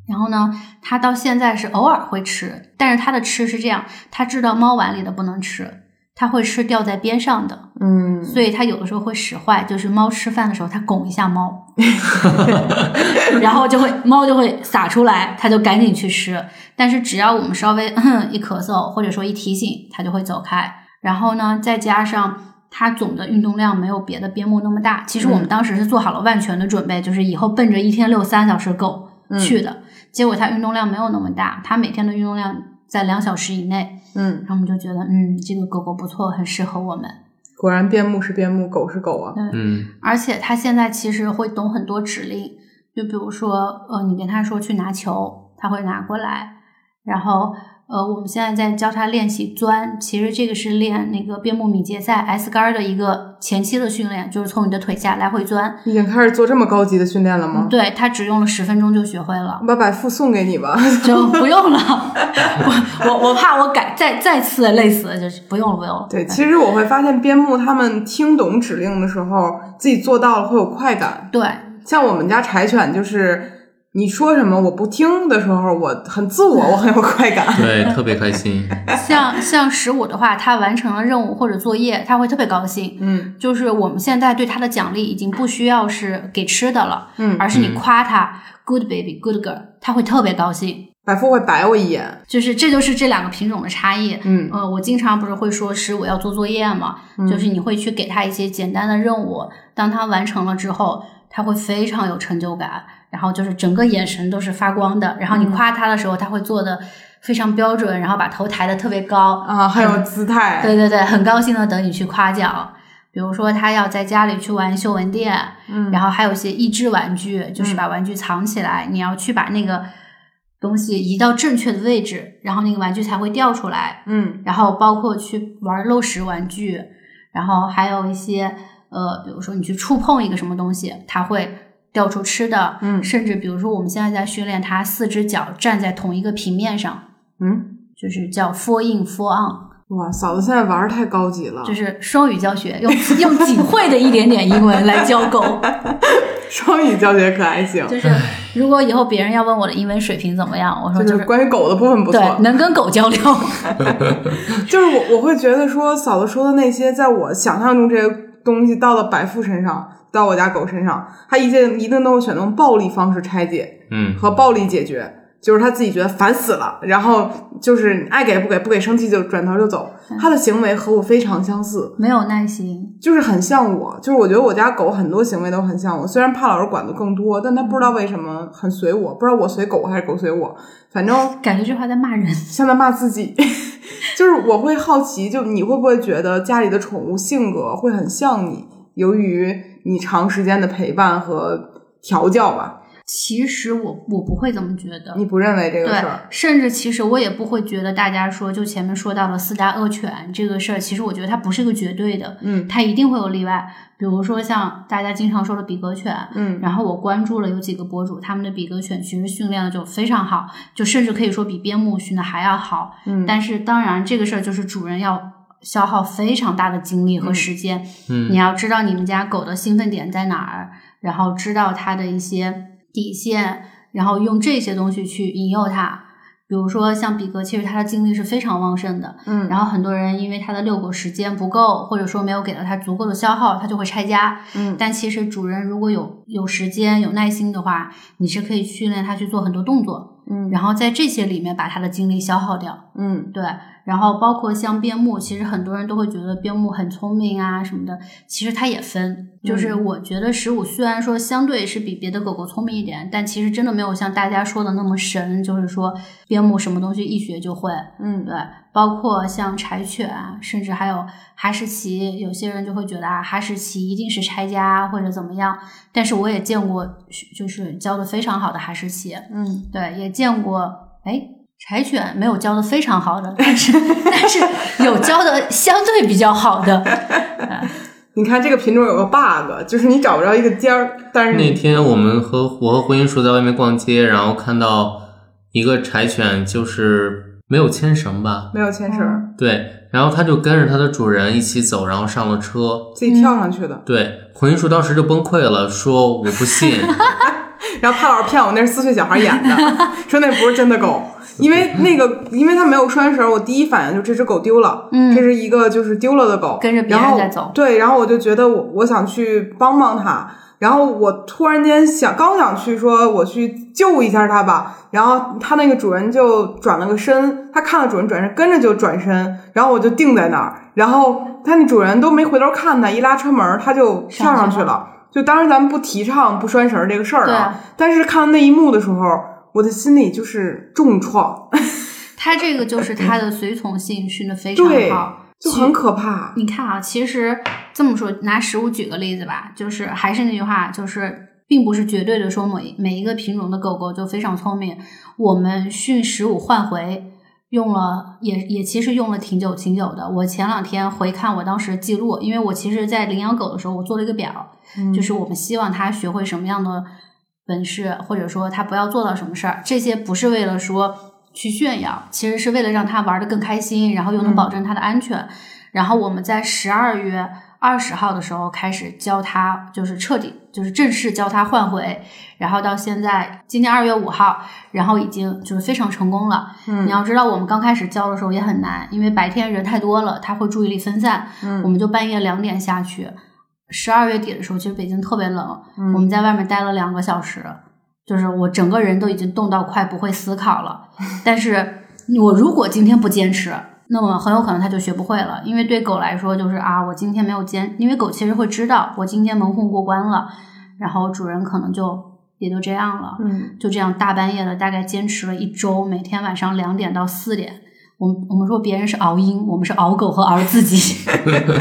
然后呢，它到现在是偶尔会吃，但是它的吃是这样，它知道猫碗里的不能吃，它会吃掉在边上的。嗯，所以它有的时候会使坏，就是猫吃饭的时候，它拱一下猫，然后就会猫就会撒出来，它就赶紧去吃。但是只要我们稍微 一咳嗽，或者说一提醒，它就会走开。然后呢，再加上它总的运动量没有别的边牧那么大。其实我们当时是做好了万全的准备，就是以后奔着一天遛三小时狗去的。结果它运动量没有那么大，它每天的运动量在两小时以内。嗯，然后我们就觉得，嗯，这个狗狗不错，很适合我们。果然边牧是边牧，狗是狗啊。嗯，而且他现在其实会懂很多指令，就比如说，呃，你跟他说去拿球，他会拿过来。然后，呃，我们现在在教他练习钻，其实这个是练那个边牧敏捷赛 S 杆的一个前期的训练，就是从你的腿下来回钻。已经开始做这么高级的训练了吗？对他只用了十分钟就学会了，我把百富送给你吧。就 不用了。我我我怕我改再再次累死，就是不用了不用了。对，其实我会发现边牧他们听懂指令的时候，自己做到了会有快感。对像我们家柴犬就是。你说什么我不听的时候，我很自我，我很有快感。对，特别开心。像像十五的话，他完成了任务或者作业，他会特别高兴。嗯就是我们现在对他的奖励已经不需要是给吃的了，嗯，而是你夸他、good baby good girl，他会特别高兴。百富会白我一眼。就是这就是这两个品种的差异。嗯呃，我经常不是会说十五要做作业嘛，就是你会去给他一些简单的任务，当他完成了之后，他会非常有成就感，然后就是整个眼神都是发光的。然后你夸他的时候，他会做的非常标准，然后把头抬得特别高啊，很有姿态。对对对，很高兴的等你去夸奖。比如说，他要在家里去玩修文垫，嗯，然后还有一些益智玩具，就是把玩具藏起来，你要去把那个东西移到正确的位置，然后那个玩具才会掉出来。嗯，然后包括去玩漏食玩具，然后还有一些呃，比如说你去触碰一个什么东西，它会掉出吃的。嗯，甚至比如说我们现在在训练它四只脚站在同一个平面上，嗯，就是叫 four in four on。哇，嫂子现在玩的太高级了，就是双语教学，用 用仅会的一点点英文来教狗。双语教学可还行？就是如果以后别人要问我的英文水平怎么样，我说就是关于狗的部分不错，对，能跟狗交流。就是我我会觉得说，嫂子说的那些，在我想象中这些东西到了白富身上，到我家狗身上，它一定一定都会选择用暴力方式拆解，嗯，和暴力解决。就是它自己觉得烦死了，然后就是爱给不给，不给生气就转头就走。它的行为和我非常相似，没有耐心，就是很像我。就是我觉得我家狗很多行为都很像我，虽然怕老师管的更多，但它不知道为什么很随我，不知道我随狗还是狗随我，反正 感觉这话在骂人，像在骂自己。就是我会好奇，就你会不会觉得家里的宠物性格会很像你？由于你长时间的陪伴和调教吧。其实我我不会这么觉得，你不认为这个事儿？甚至其实我也不会觉得大家说就前面说到了四大恶犬这个事儿，其实我觉得它不是个绝对的，嗯，它一定会有例外。比如说像大家经常说的比格犬，嗯，然后我关注了有几个博主，他们的比格犬其实训练的就非常好，就甚至可以说比边牧训的还要好。嗯，但是当然这个事儿就是主人要消耗非常大的精力和时间，嗯，你要知道你们家狗的兴奋点在哪儿，然后知道它的一些底线。然后用这些东西去引诱它，比如说像比格，其实它的精力是非常旺盛的，嗯，然后很多人因为它的遛狗时间不够，或者说没有给到它足够的消耗，它就会拆家，嗯，但其实主人如果有有时间有耐心的话，你是可以训练它去做很多动作，嗯，然后在这些里面把它的精力消耗掉，嗯，对。然后包括像边牧，其实很多人都会觉得边牧很聪明啊什么的，其实它也分。就是我觉得十五虽然说相对是比别的狗狗聪明一点，但其实真的没有像大家说的那么神。就是说边牧什么东西一学就会，嗯，对。包括像柴犬，甚至还有哈士奇，有些人就会觉得啊，哈士奇一定是拆家或者怎么样。但是我也见过，就是教的非常好的哈士奇，嗯，对，也见过，哎。柴犬没有教的非常好的，但是但是有教的相对比较好的。你看这个品种有个 bug，就是你找不着一个尖儿。但是那天我们和我和婚姻叔在外面逛街，然后看到一个柴犬，就是没有牵绳吧？没有牵绳。对，然后它就跟着它的主人一起走，然后上了车，自己跳上去的。对，婚姻叔当时就崩溃了，说我不信。然后潘老师骗我，那是四岁小孩演的，说那不是真的狗。因为那个，因为它没有拴绳，我第一反应就这只狗丢了。嗯，这是一个就是丢了的狗，跟着别人在走。对，然后我就觉得我我想去帮帮它，然后我突然间想刚想去说我去救一下它吧，然后它那个主人就转了个身，它看了主人转身，跟着就转身，然后我就定在那儿，然后它那主人都没回头看它，一拉车门它就跳上去了。就当时咱们不提倡不拴绳这个事儿啊，但是看到那一幕的时候。我的心里就是重创，他这个就是他的随从性训的非常好，就很可怕。你看啊，其实这么说，拿食物举个例子吧，就是还是那句话，就是并不是绝对的说每每一个品种的狗狗就非常聪明。我们训十五换回用了，也也其实用了挺久挺久的。我前两天回看我当时记录，因为我其实在领养狗的时候，我做了一个表，就是我们希望它学会什么样的。本事，或者说他不要做到什么事儿，这些不是为了说去炫耀，其实是为了让他玩的更开心，然后又能保证他的安全。然后我们在十二月二十号的时候开始教他，就是彻底，就是正式教他换回。然后到现在，今年二月五号，然后已经就是非常成功了。嗯，你要知道，我们刚开始教的时候也很难，因为白天人太多了，他会注意力分散。嗯，我们就半夜两点下去。十二月底的时候，其实北京特别冷，我们在外面待了两个小时，就是我整个人都已经冻到快不会思考了。但是我如果今天不坚持，那么很有可能它就学不会了。因为对狗来说，就是啊，我今天没有坚，因为狗其实会知道我今天蒙混过关了，然后主人可能就也就这样了。嗯，就这样大半夜的，大概坚持了一周，每天晚上两点到四点。我们我们说别人是熬鹰，我们是熬狗和熬自己，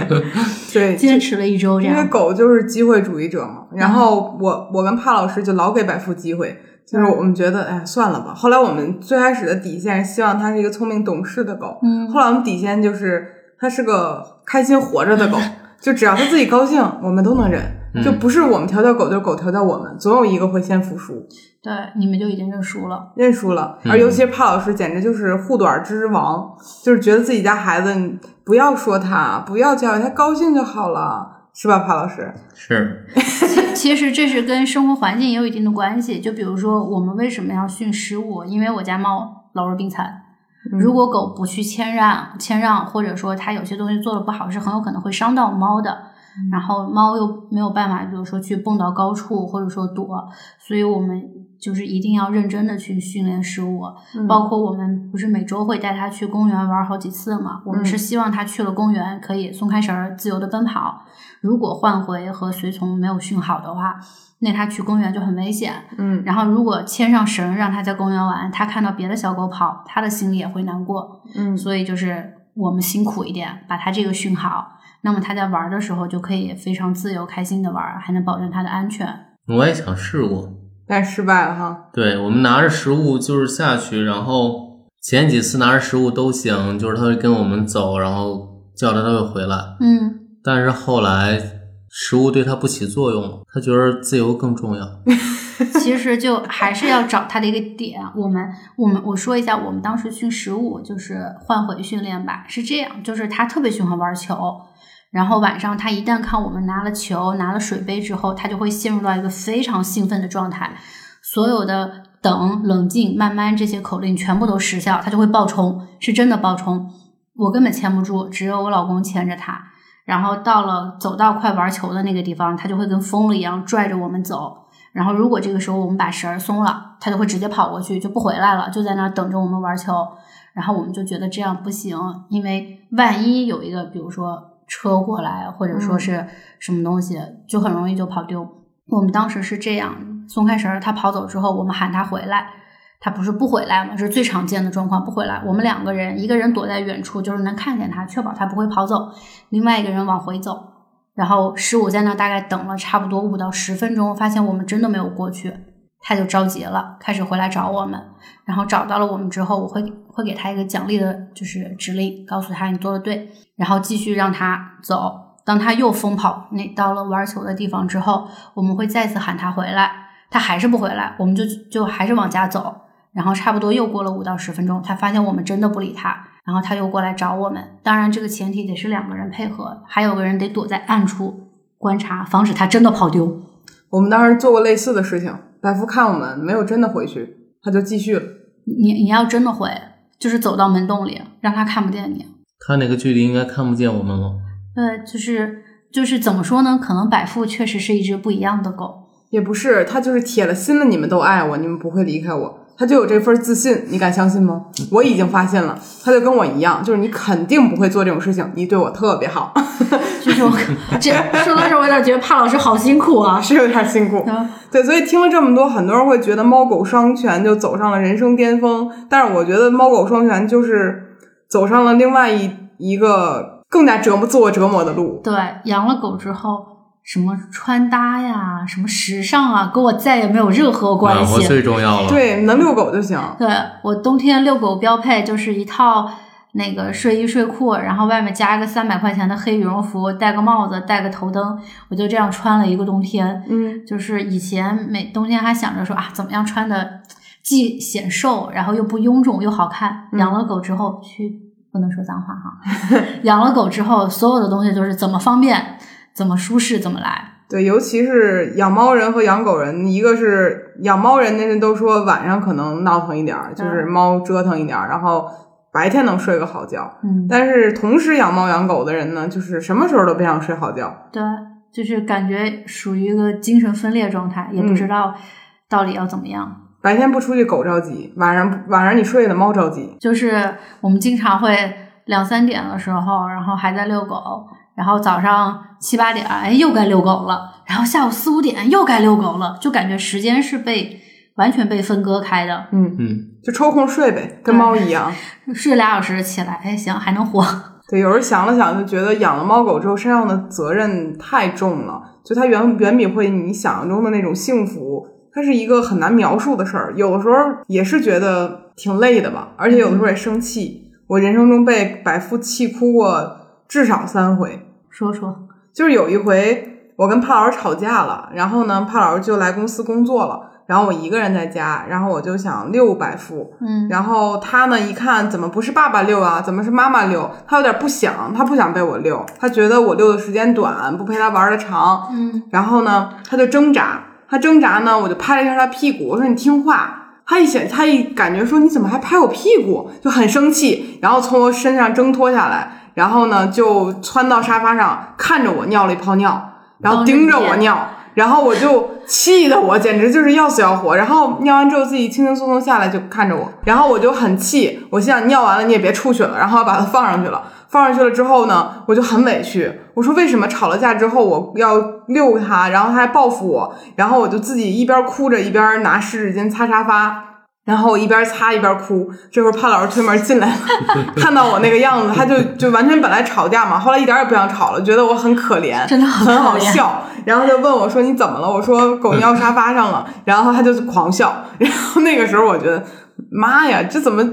对，坚持了一周这因为。狗就是机会主义者嘛。然后我我跟帕老师就老给百富机会，就是我们觉得哎算了吧。后来我们最开始的底线是希望它是一个聪明懂事的狗，嗯后来我们底线就是它是个开心活着的狗，就只要它自己高兴，我们都能忍。嗯就不是我们调教狗，就是狗调教我们，总有一个会先服输。对，你们就已经认输了。认输了，嗯而尤其是帕老师，简直就是护短之王，就是觉得自己家孩子，你不要说他，不要教育他，高兴就好了，是吧，帕老师？是，其其实这是跟生活环境也有一定的关系。就比如说，我们为什么要训食物？因为我家猫老弱病残，嗯如果狗不去谦让、谦让，或者说它有些东西做的不好，是很有可能会伤到猫的。然后猫又没有办法，比如说去蹦到高处，或者说躲，所以我们就是一定要认真的去训练食物。嗯包括我们不是每周会带它去公园玩好几次嘛？我们是希望它去了公园可以松开绳儿，自由的奔跑。如果换回和随从没有训好的话，那它去公园就很危险。嗯然后如果牵上绳让它在公园玩，它看到别的小狗跑，它的心里也会难过。嗯所以就是我们辛苦一点，把它这个训好，那么它在玩的时候就可以非常自由开心的玩，还能保证它的安全。我也想试过。但失败了哈。对我们拿着食物就是下去，然后前几次拿着食物都行，就是他会跟我们走，然后叫他他会回来。嗯，但是后来食物对他不起作用了，他觉得自由更重要。其实就还是要找它的一个点。我们我们我说一下，我们当时训食物就是换回训练吧，是这样，就是它特别喜欢玩球。然后晚上，他一旦看我们拿了球、拿了水杯之后，他就会陷入到一个非常兴奋的状态。所有的等、冷静、慢慢这些口令全部都失效，他就会爆冲，是真的爆冲。我根本牵不住，只有我老公牵着他。然后到了走到快玩球的那个地方，他就会跟疯了一样拽着我们走。然后如果这个时候我们把绳儿松了，他就会直接跑过去，就不回来了，就在那儿等着我们玩球。然后我们就觉得这样不行，因为万一有一个，比如说车过来，或者说是什么东西，就很容易就跑丢。我们当时是这样，松开绳儿，他跑走之后，我们喊他回来，他不是不回来吗？这是最常见的状况，不回来。我们两个人，一个人躲在远处，就是能看见他，确保他不会跑走；另外一个人往回走。然后十五在那大概等了差不多五到十分钟，发现我们真的没有过去，他就着急了，开始回来找我们。然后找到了我们之后，我会会给他一个奖励的，就是指令，告诉他你做的对，然后继续让他走。当他又疯跑，那到了玩球的地方之后，我们会再次喊他回来，他还是不回来，我们就就还是往家走。然后差不多又过了五到十分钟，他发现我们真的不理他，然后他又过来找我们。当然，这个前提得是两个人配合，还有个人得躲在暗处观察，防止他真的跑丢。我们当时做过类似的事情，百富看我们没有真的回去，他就继续了。你你要真的回，就是走到门洞里，让他看不见你。他那个距离应该看不见我们了。对，就是就是怎么说呢？可能百富确实是一只不一样的狗。也不是，他就是铁了心了，你们都爱我，你们不会离开我，他就有这份自信，你敢相信吗？我已经发现了，他就跟我一样，就是你肯定不会做这种事情，你对我特别好，就是我这说到这儿，我有点觉得帕老师好辛苦啊。是有点辛苦。啊对，所以听了这么多，很多人会觉得猫狗双全就走上了人生巅峰，但是我觉得猫狗双全就是走上了另外一一个更加折磨自我折磨的路。对，养了狗之后，什么穿搭呀，什么时尚啊，跟我再也没有任何关系。最重要了。，对，能遛狗就行。对我冬天遛狗标配就是一套那个睡衣睡裤，然后外面加一个三百块钱的黑羽绒服，戴个帽子，戴个头灯，我就这样穿了一个冬天。嗯，就是以前每冬天还想着说啊，怎么样穿的既显瘦，然后又不臃肿又好看。嗯养了狗之后，去不能说脏话哈。养了狗之后，所有的东西就是怎么方便、怎么舒适怎么来。对，尤其是养猫人和养狗人，一个是养猫人那人都说晚上可能闹腾一点儿，就是猫折腾一点儿，然后白天能睡个好觉。嗯，但是同时养猫养狗的人呢，就是什么时候都不想睡好觉。对，就是感觉属于一个精神分裂状态，也不嗯知道到底要怎么样。白天不出去，狗着急；晚上晚上你睡了，猫着急。就是我们经常会两三点的时候，然后还在遛狗，然后早上七八点，哎，又该遛狗了，然后下午四五点又该遛狗了，就感觉时间是被完全被分割开的，嗯，嗯，就抽空睡呗，跟猫一样。睡俩小时起来，哎，行，还能活。对，有时候想了想，就觉得养了猫狗之后，身上的责任太重了，就它远远比会你想象中的那种幸福，它是一个很难描述的事儿。有的时候也是觉得挺累的吧，而且有的时候也生气。我人生中被百富气哭过至少三回，说说，就是有一回我跟帕老师吵架了，然后呢，帕老师就来公司工作了，然后我一个人在家，然后我就想六百富，嗯，然后他呢一看，怎么不是爸爸六啊？怎么是妈妈六？他有点不想，他不想被我六，他觉得我六的时间短，不陪他玩的长。嗯，然后呢，他就挣扎，他挣扎呢，我就拍了一下他屁股，我说你听话。他一想，他一感觉说你怎么还拍我屁股，就很生气，然后从我身上挣脱下来，然后呢就窜到沙发上，看着我尿了一泡尿，然后盯着我尿。然后我就气得我简直就是要死要活，然后尿完之后自己轻轻松松下来就看着我，然后我就很气，我心想尿完了你也别出去了，然后把它放上去了，放上去了之后呢，我就很委屈，我说为什么吵了架之后我要遛它，然后它还报复我，然后我就自己一边哭着一边拿湿纸巾擦沙发。然后我一边擦一边哭，这会儿潘老师推门进来了，看到我那个样子，他就就完全本来吵架嘛，后来一点也不想吵了，觉得我很可怜，真的很很好笑。然后他就问我说：“你怎么了？”我说：“狗尿沙发上了。”然后他就狂笑。然后那个时候我觉得，妈呀，这怎么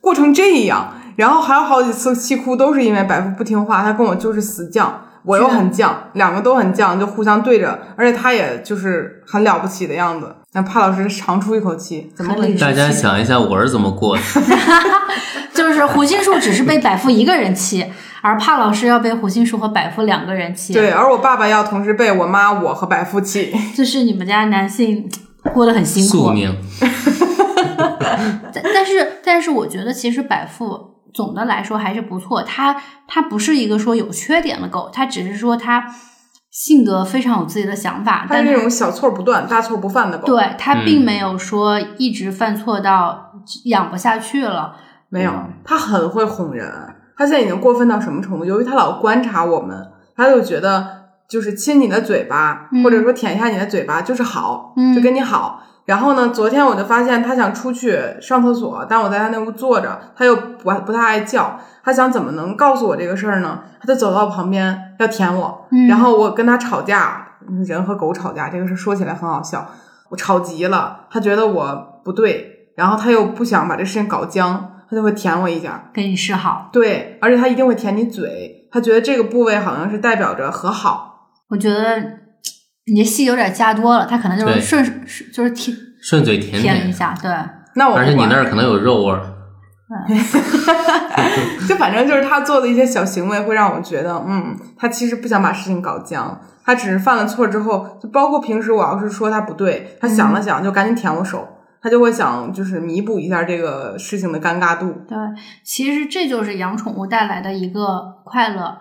过成这样？然后还有好几次气哭，都是因为百富不听话，他跟我就是死犟，我又很犟，两个都很犟，就互相对着，而且他也就是很了不起的样子。那帕老师长出一口气，怎么回事？大家想一下我是怎么过的？就是胡心树只是被百富一个人气，而帕老师要被胡心树和百富两个人气。对，，而我爸爸要同时被我妈、我和百富气。就是你们家男性过得很辛苦宿。命。但但是但是，我觉得其实百富总的来说还是不错。它它不是一个说有缺点的狗，它只是说它性格非常有自己的想法，他但是那种小错不断、大错不犯的狗。，对它嗯并没有说一直犯错到养不下去了。没有，它很会哄人。它现在已经过分到什么程度？由于它老观察我们，它就觉得就是亲你的嘴巴，嗯或者说舔一下你的嘴巴就是好，嗯就跟你好。然后呢，昨天我就发现他想出去上厕所，但我在他那屋坐着，他又不不太爱叫。他想怎么能告诉我这个事儿呢？他就走到我旁边要舔我，嗯然后我跟他吵架，人和狗吵架这个事说起来很好笑。我吵急了，他觉得我不对，然后他又不想把这事情搞僵，他就会舔我一下。跟你示好，对，而且他一定会舔你嘴，他觉得这个部位好像是代表着和好。我觉得你这戏有点加多了，他可能就是顺顺就是舔顺嘴舔舔，一下，对，那我不而且你那儿可能有肉味儿。就反正就是他做的一些小行为会让我觉得，嗯，他其实不想把事情搞僵，他只是犯了错之后，就包括平时我要是说他不对，他想了想就赶紧舔我手，他就会想就是弥补一下这个事情的尴尬度。对，其实这就是养宠物带来的一个快乐，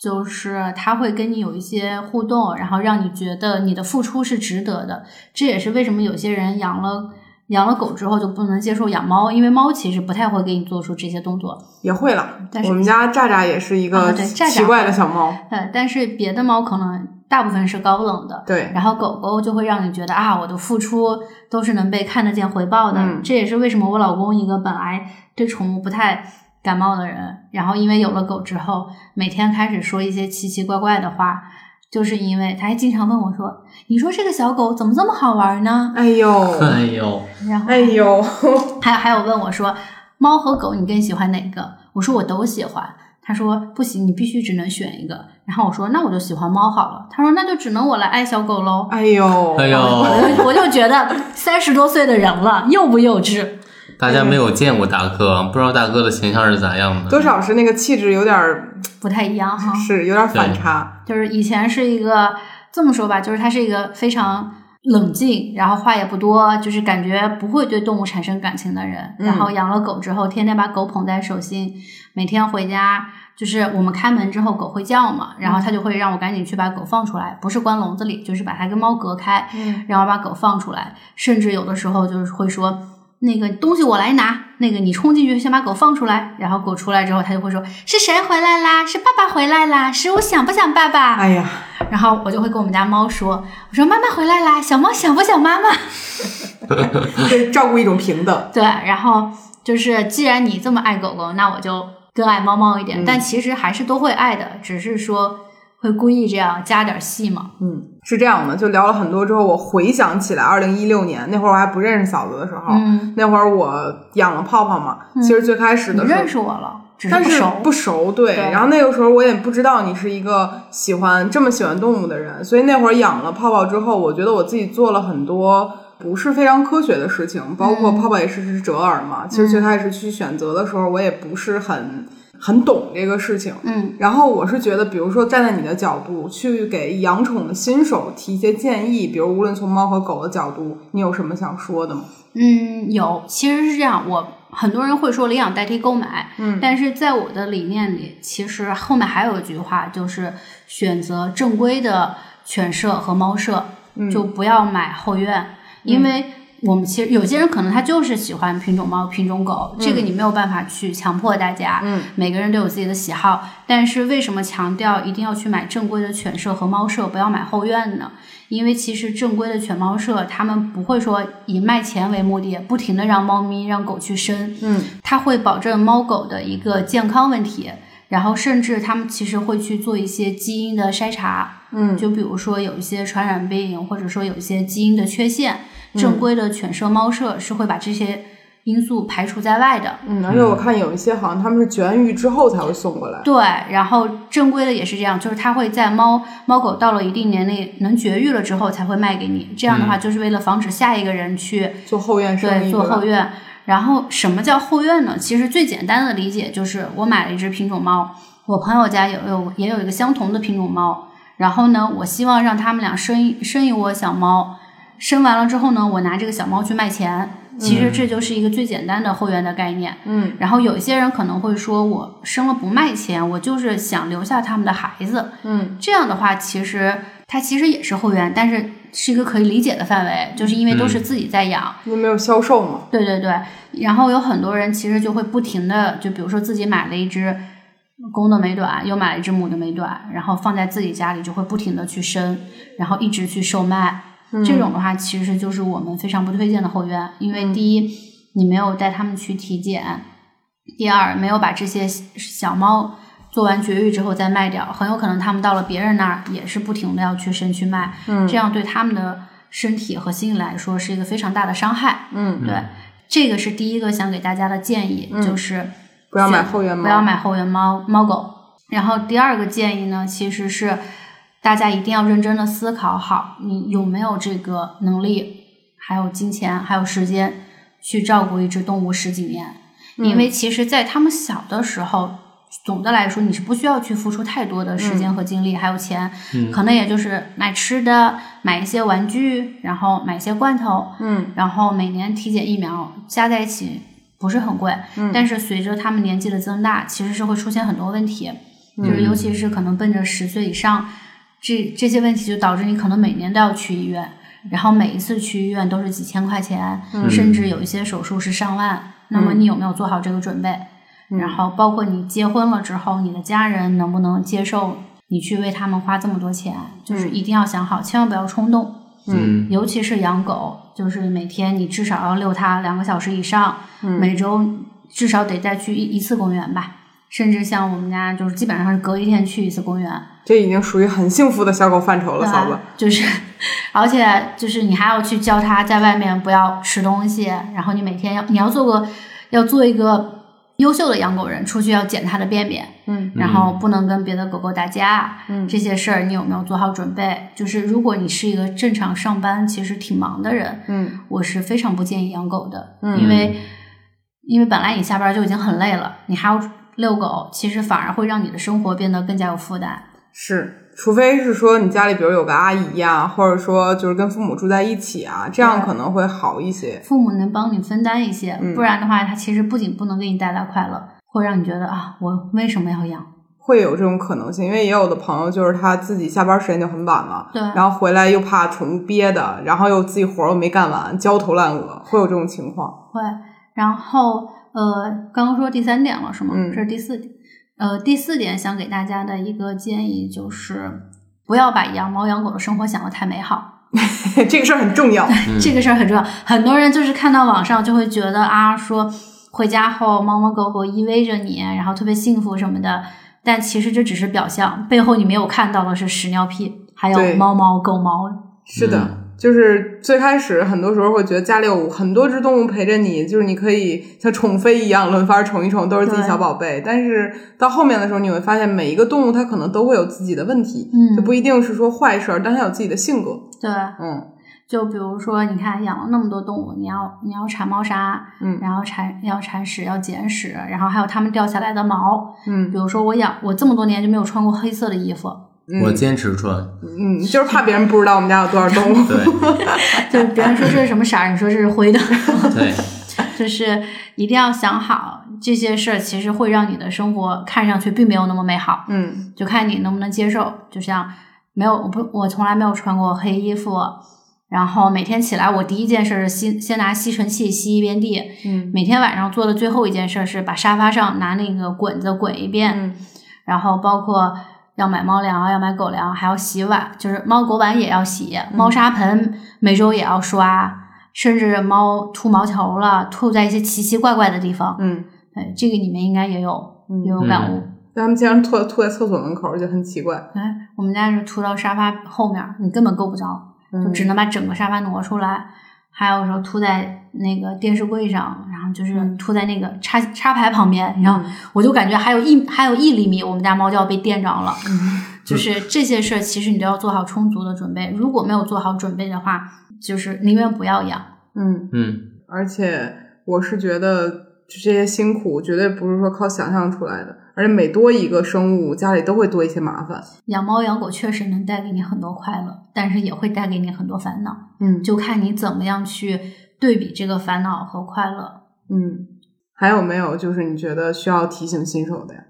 就是它会跟你有一些互动，然后让你觉得你的付出是值得的。这也是为什么有些人养了养了狗之后就不能接受养猫，因为猫其实不太会给你做出这些动作。也会了但，是我们家炸炸也是一啊个奇怪的小猫，呃，但是别的猫可能大部分是高冷的，对，然后狗狗就会让你觉得啊，我的付出都是能被看得见回报的。嗯这也是为什么我老公一个本来对宠物不太感冒的人，然后因为有了狗之后，每天开始说一些奇奇怪怪的话，就是因为他还经常问我说：“你说这个小狗怎么这么好玩呢哎呦，哎呦，？” 然后哎呦，还 还有问我说：“猫和狗你更喜欢哪个？”我说：“我都喜欢。”他说：“不行，你必须只能选一个。”然后我说：“那我就喜欢猫好了。”他说：“那就只能我来爱小狗喽。”哎呦，哎呦，我就我就觉得三十多岁的人了，幼不幼稚？大家没有见过大哥，不知道大哥的形象是咋样的。多少是那个气质有点儿不太一样哈。是有点反差，就是以前是一个这么说吧，就是他是一个非常冷静，然后话也不多，就是感觉不会对动物产生感情的人。嗯然后养了狗之后，天天把狗捧在手心，每天回家就是我们开门之后狗会叫嘛，然后他就会让我赶紧去把狗放出来，不是关笼子里，就是把它跟猫隔开，嗯然后把狗放出来，甚至有的时候就是会说。那个东西我来拿，那个你冲进去先把狗放出来，然后狗出来之后，它就会说是谁回来啦？是爸爸回来啦？是我想不想爸爸？哎呀，然后我就会跟我们家猫说，我说妈妈回来啦，小猫想不想妈妈？对，照顾一种平等。对，然后就是既然你这么爱狗狗，那我就更爱猫猫一点。嗯但其实还是都会爱的，只是说会故意这样加点戏吗。嗯，是这样的，就聊了很多之后，我回想起来，二零一六年那会儿我还不认识嫂子的时候，嗯，那会儿我养了泡泡嘛，其实最开始的时候认识我了，只但是不熟。对。对然后那个时候我也不知道你是一个喜欢这么喜欢动物的人，所以那会儿养了泡泡之后，我觉得我自己做了很多不是非常科学的事情，包括嗯泡泡也是只折耳嘛。其实最开始去选择的时候，我也不是很很懂这个事情。嗯。然后我是觉得，比如说站在你的角度去给养宠的新手提一些建议，比如无论从猫和狗的角度，你有什么想说的吗？嗯，有，其实是这样，我很多人会说领养代替购买，嗯。但是在我的理念里，其实后面还有一句话，就是选择正规的犬舍和猫舍，嗯。就不要买后院，因为我们其实有些人可能他就是喜欢品种猫、品种狗，这个你没有办法去强迫大家，嗯每个人都有自己的喜好。但是为什么强调一定要去买正规的犬舍和猫舍，不要买后院呢？因为其实正规的犬猫舍，他们不会说以卖钱为目的，不停的让猫咪、让狗去生，嗯它会保证猫狗的一个健康问题。然后甚至他们其实会去做一些基因的筛查，嗯就比如说有一些传染病，或者说有一些基因的缺陷，正规的犬舍、猫舍是会把这些因素排除在外的。嗯，而且我看有一些好像他们是绝育之后才会送过来。对，然后正规的也是这样，就是它会在猫猫狗到了一定年龄能绝育了之后才会卖给你。这样的话，就是为了防止下一个人去做后院生对意，吧做后院。然后什么叫后院呢？其实最简单的理解就是，我买了一只品种猫，我朋友家有有也有一个相同的品种猫，然后呢，我希望让他们俩生一生一窝小猫，生完了之后呢，我拿这个小猫去卖钱。其实这就是一个最简单的后援的概念。嗯然后有一些人可能会说，我生了不卖钱，我就是想留下他们的孩子。嗯这样的话，其实它其实也是后援，但是是一个可以理解的范围，就是因为都是自己在养。因为没有销售嘛。对对对，然后有很多人其实就会不停的，就比如说自己买了一只公的美短，又买了一只母的美短，然后放在自己家里就会不停的去生，然后一直去售卖。这种的话，其实就是我们非常不推荐的后院，因为第一，你没有带他们去体检；第二，没有把这些小猫做完绝育之后再卖掉，很有可能他们到了别人那儿也是不停的要去生去卖，嗯。这样对他们的身体和心理来说是一个非常大的伤害。嗯，对，这个是第一个想给大家的建议，就是不要买后院猫，不要买后院猫猫狗。然后第二个建议呢，其实是大家一定要认真的思考好，你有没有这个能力，还有金钱，还有时间去照顾一只动物十几年。因为其实，在他们小的时候，总的来说你是不需要去付出太多的时间和精力，还有钱，嗯。可能也就是买吃的，买一些玩具，然后买一些罐头，嗯。然后每年体检疫苗加在一起不是很贵，嗯。但是随着他们年纪的增大，其实是会出现很多问题，嗯。就是尤其是可能奔着十岁以上，这这些问题就导致你可能每年都要去医院，然后每一次去医院都是几千块钱，嗯甚至有一些手术是上万。那么你有没有做好这个准备？嗯然后包括你结婚了之后，你的家人能不能接受你去为他们花这么多钱？就是一定要想好，千万不要冲动。嗯尤其是养狗，就是每天你至少要遛它两个小时以上，嗯每周至少得再去一一次公园吧。甚至像我们家，就是基本上是隔一天去一次公园，这已经属于很幸福的小狗范畴了，嫂子。？就是，而且就是你还要去教它在外面不要吃东西，然后你每天要你要做个要做一个优秀的养狗人，出去要捡它的便便，嗯然后不能跟别的狗狗打架，嗯这些事儿你有没有做好准备？就是如果你是一个正常上班，其实挺忙的人，嗯我是非常不建议养狗的，嗯因为因为本来你下班就已经很累了，你还要遛狗，其实反而会让你的生活变得更加有负担。是，除非是说你家里比如有个阿姨呀、或者说就是跟父母住在一起啊，这样可能会好一些。父母能帮你分担一些，嗯不然的话，他其实不仅不能给你带来快乐，会让你觉得啊，我为什么要养？会有这种可能性，因为也有的朋友就是他自己下班时间就很晚了，对然后回来又怕宠物憋的，然后又自己活儿又没干完，焦头烂额，会有这种情况。会。然后呃，刚刚说第三点了是吗？嗯这是第四点。呃，第四点想给大家的一个建议就是，不要把养猫养狗的生活想得太美好。这个事儿很重要。嗯 这个事儿很重要。很多人就是看到网上就会觉得啊，说回家后猫猫狗狗依偎着你，然后特别幸福什么的。但其实这只是表象，背后你没有看到的是屎尿屁，还有猫猫狗猫。是的，嗯就是最开始很多时候会觉得家里有很多只动物陪着你，就是你可以像宠妃一样轮番宠一宠，都是自己小宝贝。但是到后面的时候，你会发现每一个动物它可能都会有自己的问题，嗯就不一定是说坏事儿，但它有自己的性格。对，嗯就比如说，你看养了那么多动物，你要你要铲猫砂，嗯然后铲要铲屎，要捡屎，然后还有它们掉下来的毛。嗯比如说我养我这么多年就没有穿过黑色的衣服，我坚持穿，嗯，就是怕别人不知道我们家有多少动物。对 就别人说这是什么色儿，你说这是灰的。对，就是一定要想好这些事儿，其实会让你的生活看上去并没有那么美好，嗯就看你能不能接受。就像没有我不我从来没有穿过黑衣服，然后每天起来我第一件事是吸先拿吸尘器吸一遍地，嗯每天晚上做的最后一件事是把沙发上拿那个滚子滚一遍，嗯然后包括要买猫粮，要买狗粮，还要洗碗，就是猫狗碗也要洗，猫砂盆每周也要刷，甚至猫吐毛球了，吐在一些奇奇怪怪的地方。嗯，对，这个你们应该也有嗯也有感悟。他们经常吐吐在厕所门口，就很奇怪。哎，我们家是吐到沙发后面，你根本够不着，就嗯只能把整个沙发挪出来。还有时候吐在那个电视柜上，然后就是嗯吐在那个插插排旁边，然后我就感觉还有一还有一厘米，我们家猫就要被电着了。就是这些事儿，其实你都要做好充足的准备。如果没有做好准备的话，就是宁愿不要养。嗯，嗯而且我是觉得这些辛苦绝对不是说靠想象出来的，而且每多一个生物，家里都会多一些麻烦。养猫养狗确实能带给你很多快乐，但是也会带给你很多烦恼，嗯就看你怎么样去对比这个烦恼和快乐。嗯，还有没有就是你觉得需要提醒新手的呀？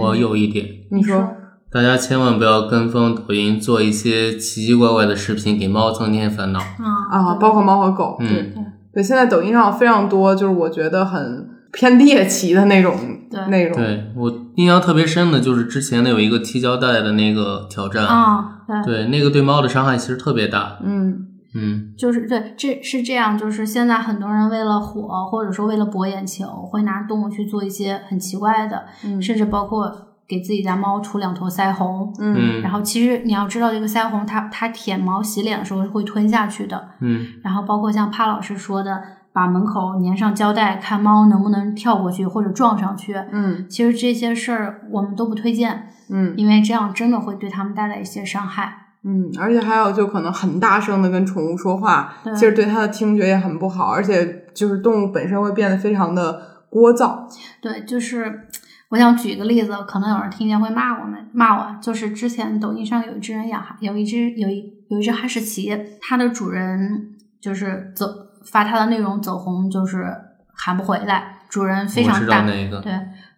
我有一点，你说，大家千万不要跟风抖音做一些奇奇怪怪的视频，给猫增添烦恼。啊。啊，包括猫和狗，嗯。对。对，现在抖音上非常多，就是我觉得很偏猎奇的那种对。内容。对我印象特别深的就是之前的有一个踢胶带的那个挑战，啊，对，对那个对猫的伤害其实特别大。嗯嗯就是对，这是这样，就是现在很多人为了火，或者说为了博眼球，会拿动物去做一些很奇怪的，嗯甚至包括给自己家猫涂两坨腮红。嗯然后其实你要知道，这个腮红它它舔毛洗脸的时候是会吞下去的。嗯然后包括像帕老师说的，把门口粘上胶带，看猫能不能跳过去或者撞上去。嗯其实这些事儿我们都不推荐，嗯因为这样真的会对它们带来一些伤害。嗯，而且还有就可能很大声的跟宠物说话，其实对它的听觉也很不好，而且就是动物本身会变得非常的聒噪。对，就是我想举一个例子，可能有人听见会骂我们，骂我。就是之前抖音上有一只人养哈，有一只有一有一只哈士奇，它的主人就是走发它的内容走红，就是喊不回来，主人非常大道那个，对，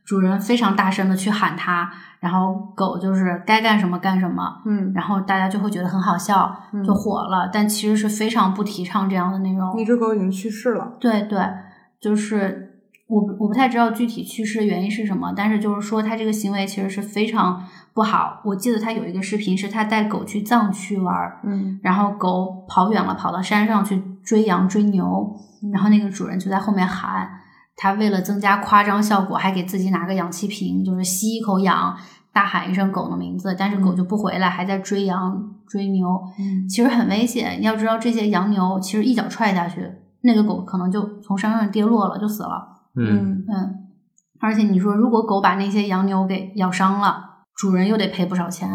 主人非常大声的去喊它，然后狗就是该干什么干什么，嗯，然后大家就会觉得很好笑，就火了。但其实是非常不提倡这样的内容。那只狗已经去世了。对对，就是我我不太知道具体去世的原因是什么，但是就是说它这个行为其实是非常不好。我记得它有一个视频是它带狗去藏区玩儿，嗯然后狗跑远了，跑到山上去追羊追牛，然后那个主人就在后面喊。他为了增加夸张效果，还给自己拿个氧气瓶，就是吸一口氧，大喊一声狗的名字，但是狗就不回来，还在追羊追牛。嗯其实很危险。要知道，这些羊牛其实一脚踹下去，那个狗可能就从山上跌落了，就死了。嗯嗯，而且你说，如果狗把那些羊牛给咬伤了，主人又得赔不少钱。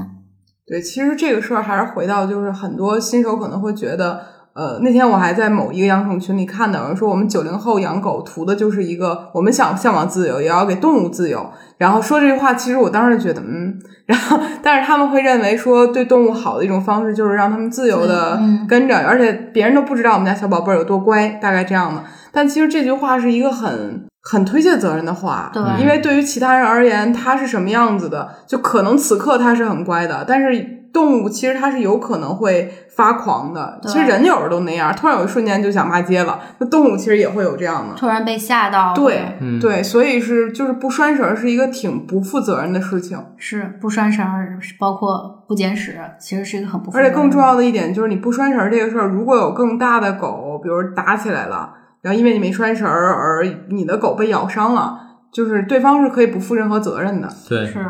对，其实这个事儿还是回到，就是很多新手可能会觉得，呃，那天我还在某一个养宠群里看到有人说，我们九零后养狗图的就是一个我们想向往自由，也要给动物自由。然后说这句话，其实我当时觉得，嗯，然后但是他们会认为说，对动物好的一种方式就是让他们自由的嗯跟着，而且别人都不知道我们家小宝贝儿有多乖，大概这样的。但其实这句话是一个很很推卸责任的话，对因为对于其他人而言，它是什么样子的，就可能此刻它是很乖的，但是动物其实它是有可能会发狂的。其实人有时候都那样，突然有一瞬间就想骂街了，那动物其实也会有这样的。突然被吓到，对、嗯对，所以是就是不拴绳儿是一个挺不负责任的事情，是不拴绳儿，包括不捡屎，其实是一个很不负而且更重要，要的一点就是你不拴绳儿这个事儿，如果有更大的狗，比如打起来了，然后因为你没拴绳儿而你的狗被咬伤了，就是对方是可以不负任何责任的。对，是。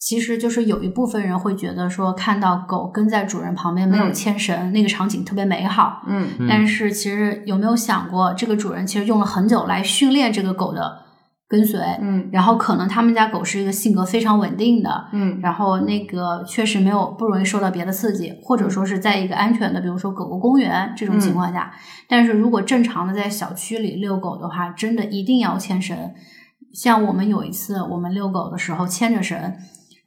其实就是有一部分人会觉得说，看到狗跟在主人旁边没有嗯牵绳，那个场景特别美好。嗯嗯但是其实有没有想过，这个主人其实用了很久来训练这个狗的跟随，嗯然后可能他们家狗是一个性格非常稳定的，嗯然后那个确实没有不容易受到别的刺激，或者说是在一个安全的，比如说狗狗公园这种情况下。但是如果正常的在小区里遛狗的话，真的一定要牵绳。像我们有一次我们遛狗的时候牵着绳，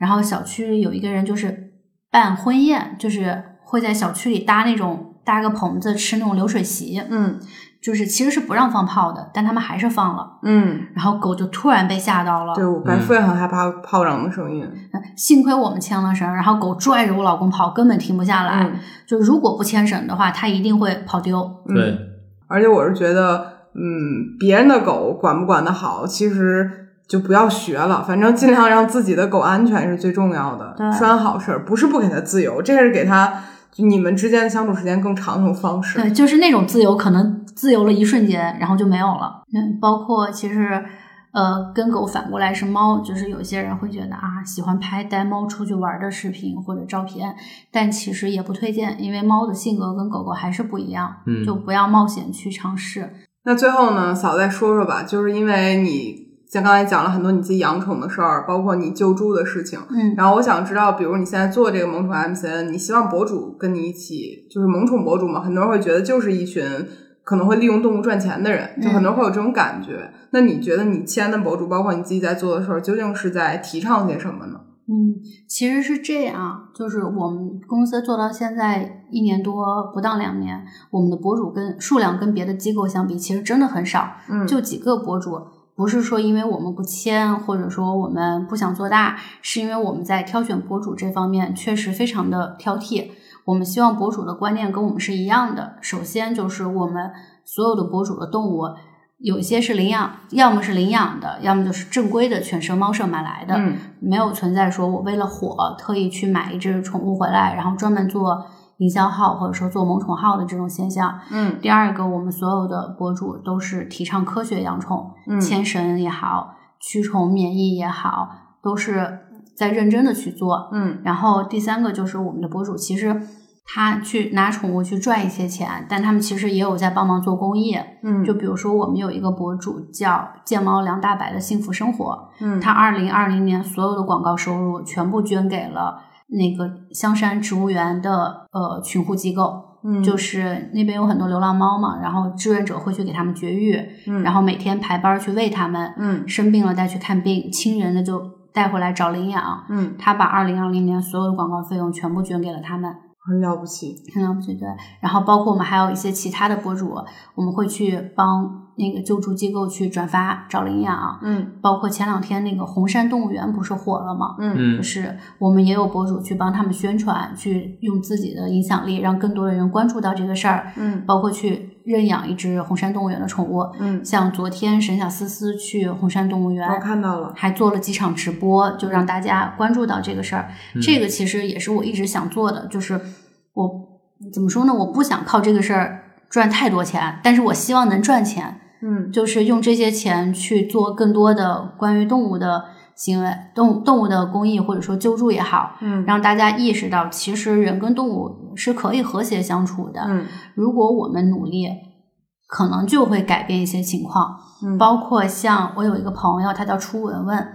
然后小区里有一个人就是办婚宴，就是会在小区里搭那种搭个棚子吃那种流水席，嗯就是其实是不让放炮的，但他们还是放了，嗯，然后狗就突然被吓到了。对我白富也很害怕炮仗的声音。幸亏我们牵了绳，然后狗拽着我老公跑，根本停不下来。嗯就如果不牵绳的话，它一定会跑丢。对，而且我是觉得，嗯，别人的狗管不管得好，其实就不要学了，反正尽量让自己的狗安全是最重要的对。拴好事儿，不是不给它自由，这是给它你们之间的相处时间更长的一种方式。对，就是那种自由，可能自由了一瞬间，然后就没有了。嗯，包括其实，呃，跟狗反过来是猫，就是有些人会觉得啊，喜欢拍带猫出去玩的视频或者照片，但其实也不推荐，因为猫的性格跟狗狗还是不一样，嗯就不要冒险去尝试。那最后呢，嫂再说说吧，就是因为你像刚才讲了很多你自己养宠的事儿，包括你救助的事情。嗯，然后我想知道，比如你现在做这个萌宠 MCN，你希望博主跟你一起，就是萌宠博主嘛？很多人会觉得就是一群可能会利用动物赚钱的人，就很多人会有这种感觉。那你觉得你签的博主，包括你自己在做的事儿，究竟是在提倡些什么呢？嗯，其实是这样，就是我们公司做到现在一年多，不到两年，我们的博主跟数量跟别的机构相比，其实真的很少，嗯，就几个博主。不是说因为我们不签，或者说我们不想做大，是因为我们在挑选博主这方面确实非常的挑剔。我们希望博主的观念跟我们是一样的。首先就是我们所有的博主的动物，有些是领养，要么是领养的，要么就是正规的犬舍、猫舍买来的。嗯没有存在说我为了火特意去买一只宠物回来，然后专门做营销号或者说做萌宠号的这种现象。嗯第二个，我们所有的博主都是提倡科学养宠，嗯牵绳也好，驱虫免疫也好，都是在认真的去做。嗯然后第三个就是我们的博主其实。他去拿宠物去赚一些钱，但他们其实也有在帮忙做公益。嗯，就比如说，我们有一个博主叫“贱猫梁大白”的幸福生活，嗯他二零二零年所有的广告收入全部捐给了那个香山植物园的呃群护机构，嗯就是那边有很多流浪猫嘛，然后志愿者会去给他们绝育，嗯然后每天排班去喂它们，嗯生病了带去看病，亲人的就带回来找领养。嗯他把二零二零年所有的广告费用全部捐给了他们。很了不起。很了不起，对。然后包括我们还有一些其他的博主，我们会去帮那个救助机构去转发找领养。嗯包括前两天那个红山动物园不是火了吗？嗯嗯就是我们也有博主去帮他们宣传，去用自己的影响力让更多的人关注到这个事儿，嗯包括去认养一只红山动物园的宠物。嗯，像昨天沈小思思去红山动物园，我看到了。还做了几场直播，就让大家关注到这个事儿。这个其实也是我一直想做的，就是我怎么说呢？我不想靠这个事儿赚太多钱，但是我希望能赚钱，嗯就是用这些钱去做更多的关于动物的行为，动动物的公益或者说救助也好，嗯让大家意识到，其实人跟动物是可以和谐相处的。嗯如果我们努力，可能就会改变一些情况。嗯包括像我有一个朋友，他叫初文文，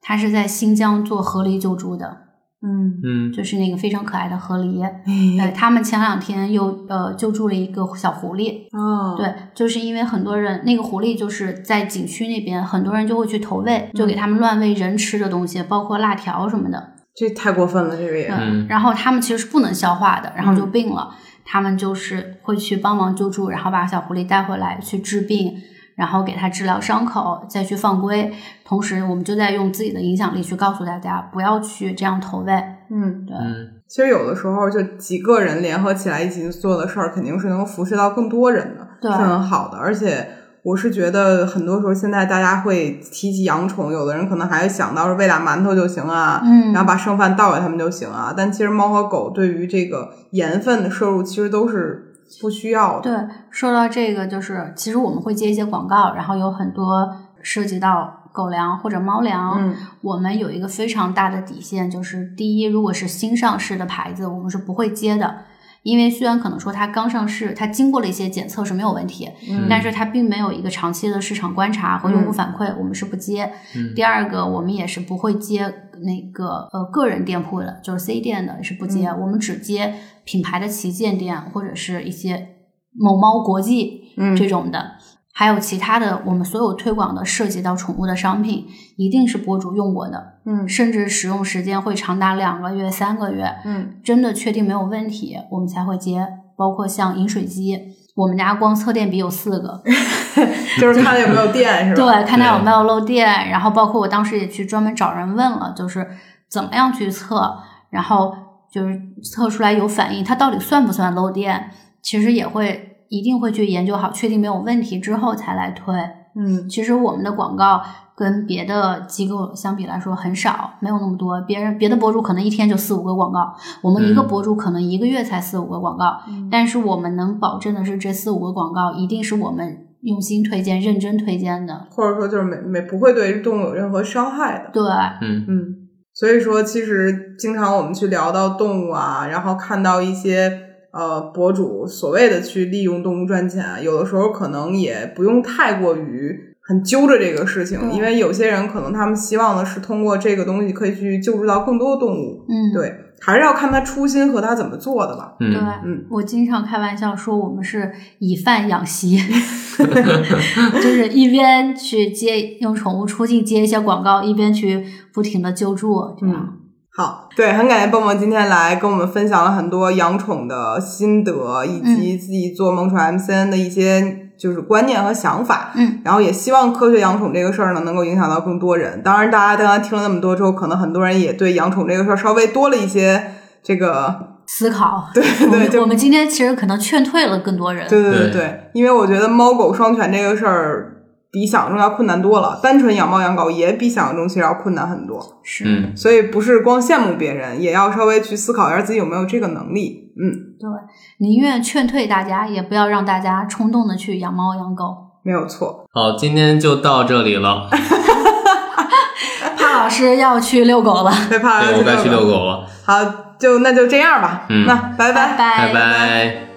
他是在新疆做河狸救助的，嗯嗯。就是那个非常可爱的河狸。对哎他们前两天又呃救助了一个小狐狸，哦。对，就是因为很多人那个狐狸就是在景区那边，很多人就会去投喂，就给他们乱喂人吃的东西，包括辣条什么的。这太过分了，这个也然后他们其实是不能消化的，然后就嗯。病了。他们就是会去帮忙救助，然后把小狐狸带回来去治病，然后给它治疗伤口，再去放归。同时，我们就在用自己的影响力去告诉大家，不要去这样投喂。嗯，对，嗯，其实有的时候就几个人联合起来一起做的事儿，肯定是能够辐射到更多人的，对是很好的。而且我是觉得很多时候现在大家会提起养宠，有的人可能还会想到是喂俩馒头就行啊，嗯然后把剩饭倒给他们就行啊。但其实猫和狗对于这个盐分的摄入其实都是不需要的。对，说到这个，就是其实我们会接一些广告，然后有很多涉及到狗粮或者猫粮。嗯我们有一个非常大的底线，就是第一，如果是新上市的牌子，我们是不会接的。因为虽然可能说它刚上市，它经过了一些检测是没有问题，嗯但是它并没有一个长期的市场观察和用户反馈，我们是不接。嗯第二个，我们也是不会接那个呃个人店铺的，就是 C 店的是不接，嗯我们只接品牌的旗舰店或者是一些某猫国际嗯这种的。还有其他的，我们所有推广的涉及到宠物的商品，一定是博主用过的，嗯甚至使用时间会长达两个月、三个月，嗯真的确定没有问题，我们才会接。包括像饮水机，我们家光测电笔有四个，就是看有没有电是吧？对，看它有没有漏电，然后包括我当时也去专门找人问了，就是怎么样去测，然后就是测出来有反应，它到底算不算漏电，其实也会一定会去研究好，确定没有问题之后才来推。嗯其实我们的广告跟别的机构相比来说很少，没有那么多。别人别的博主可能一天就四五个广告，我们一个嗯博主可能一个月才四五个广告。嗯但是我们能保证的是，这四五个广告一定是我们用心推荐、认真推荐的。或者说就是没没不会对动物有任何伤害的。对，嗯嗯，所以说其实经常我们去聊到动物啊，然后看到一些呃博主所谓的去利用动物赚钱啊，有的时候可能也不用太过于。很揪着这个事情，因为有些人可能他们希望的是通过这个东西可以去救助到更多的动物，嗯，对，还是要看他初心和他怎么做的吧。嗯对嗯，嗯，我经常开玩笑说，我们是以贩养吸，就是一边去接用宠物出镜接一些广告，一边去不停的救助，这样。嗯好，对，很感谢蹦蹦今天来跟我们分享了很多养宠的心得，以嗯及自己做萌宠 MCN 的一些就是观念和想法。嗯，然后也希望科学养宠这个事儿呢，能够影响到更多人。当然，大家刚刚听了那么多之后，可能很多人也对养宠这个事儿稍微多了一些这个，思考。对对对，就我们今天其实可能劝退了更多人。对对对对对，因为我觉得猫狗双全这个事儿比想象中要困难多了，单纯养猫养狗也比想象中其实要困难很多。是，嗯，所以不是光羡慕别人，也要稍微去思考一下自己有没有这个能力。嗯，对，宁愿劝退大家，也不要让大家冲动的去养猫养狗。没有错。好，今天就到这里了，帕老师要去遛狗了，害怕对我该去遛狗了，好，就那就这样吧。嗯那拜拜拜拜。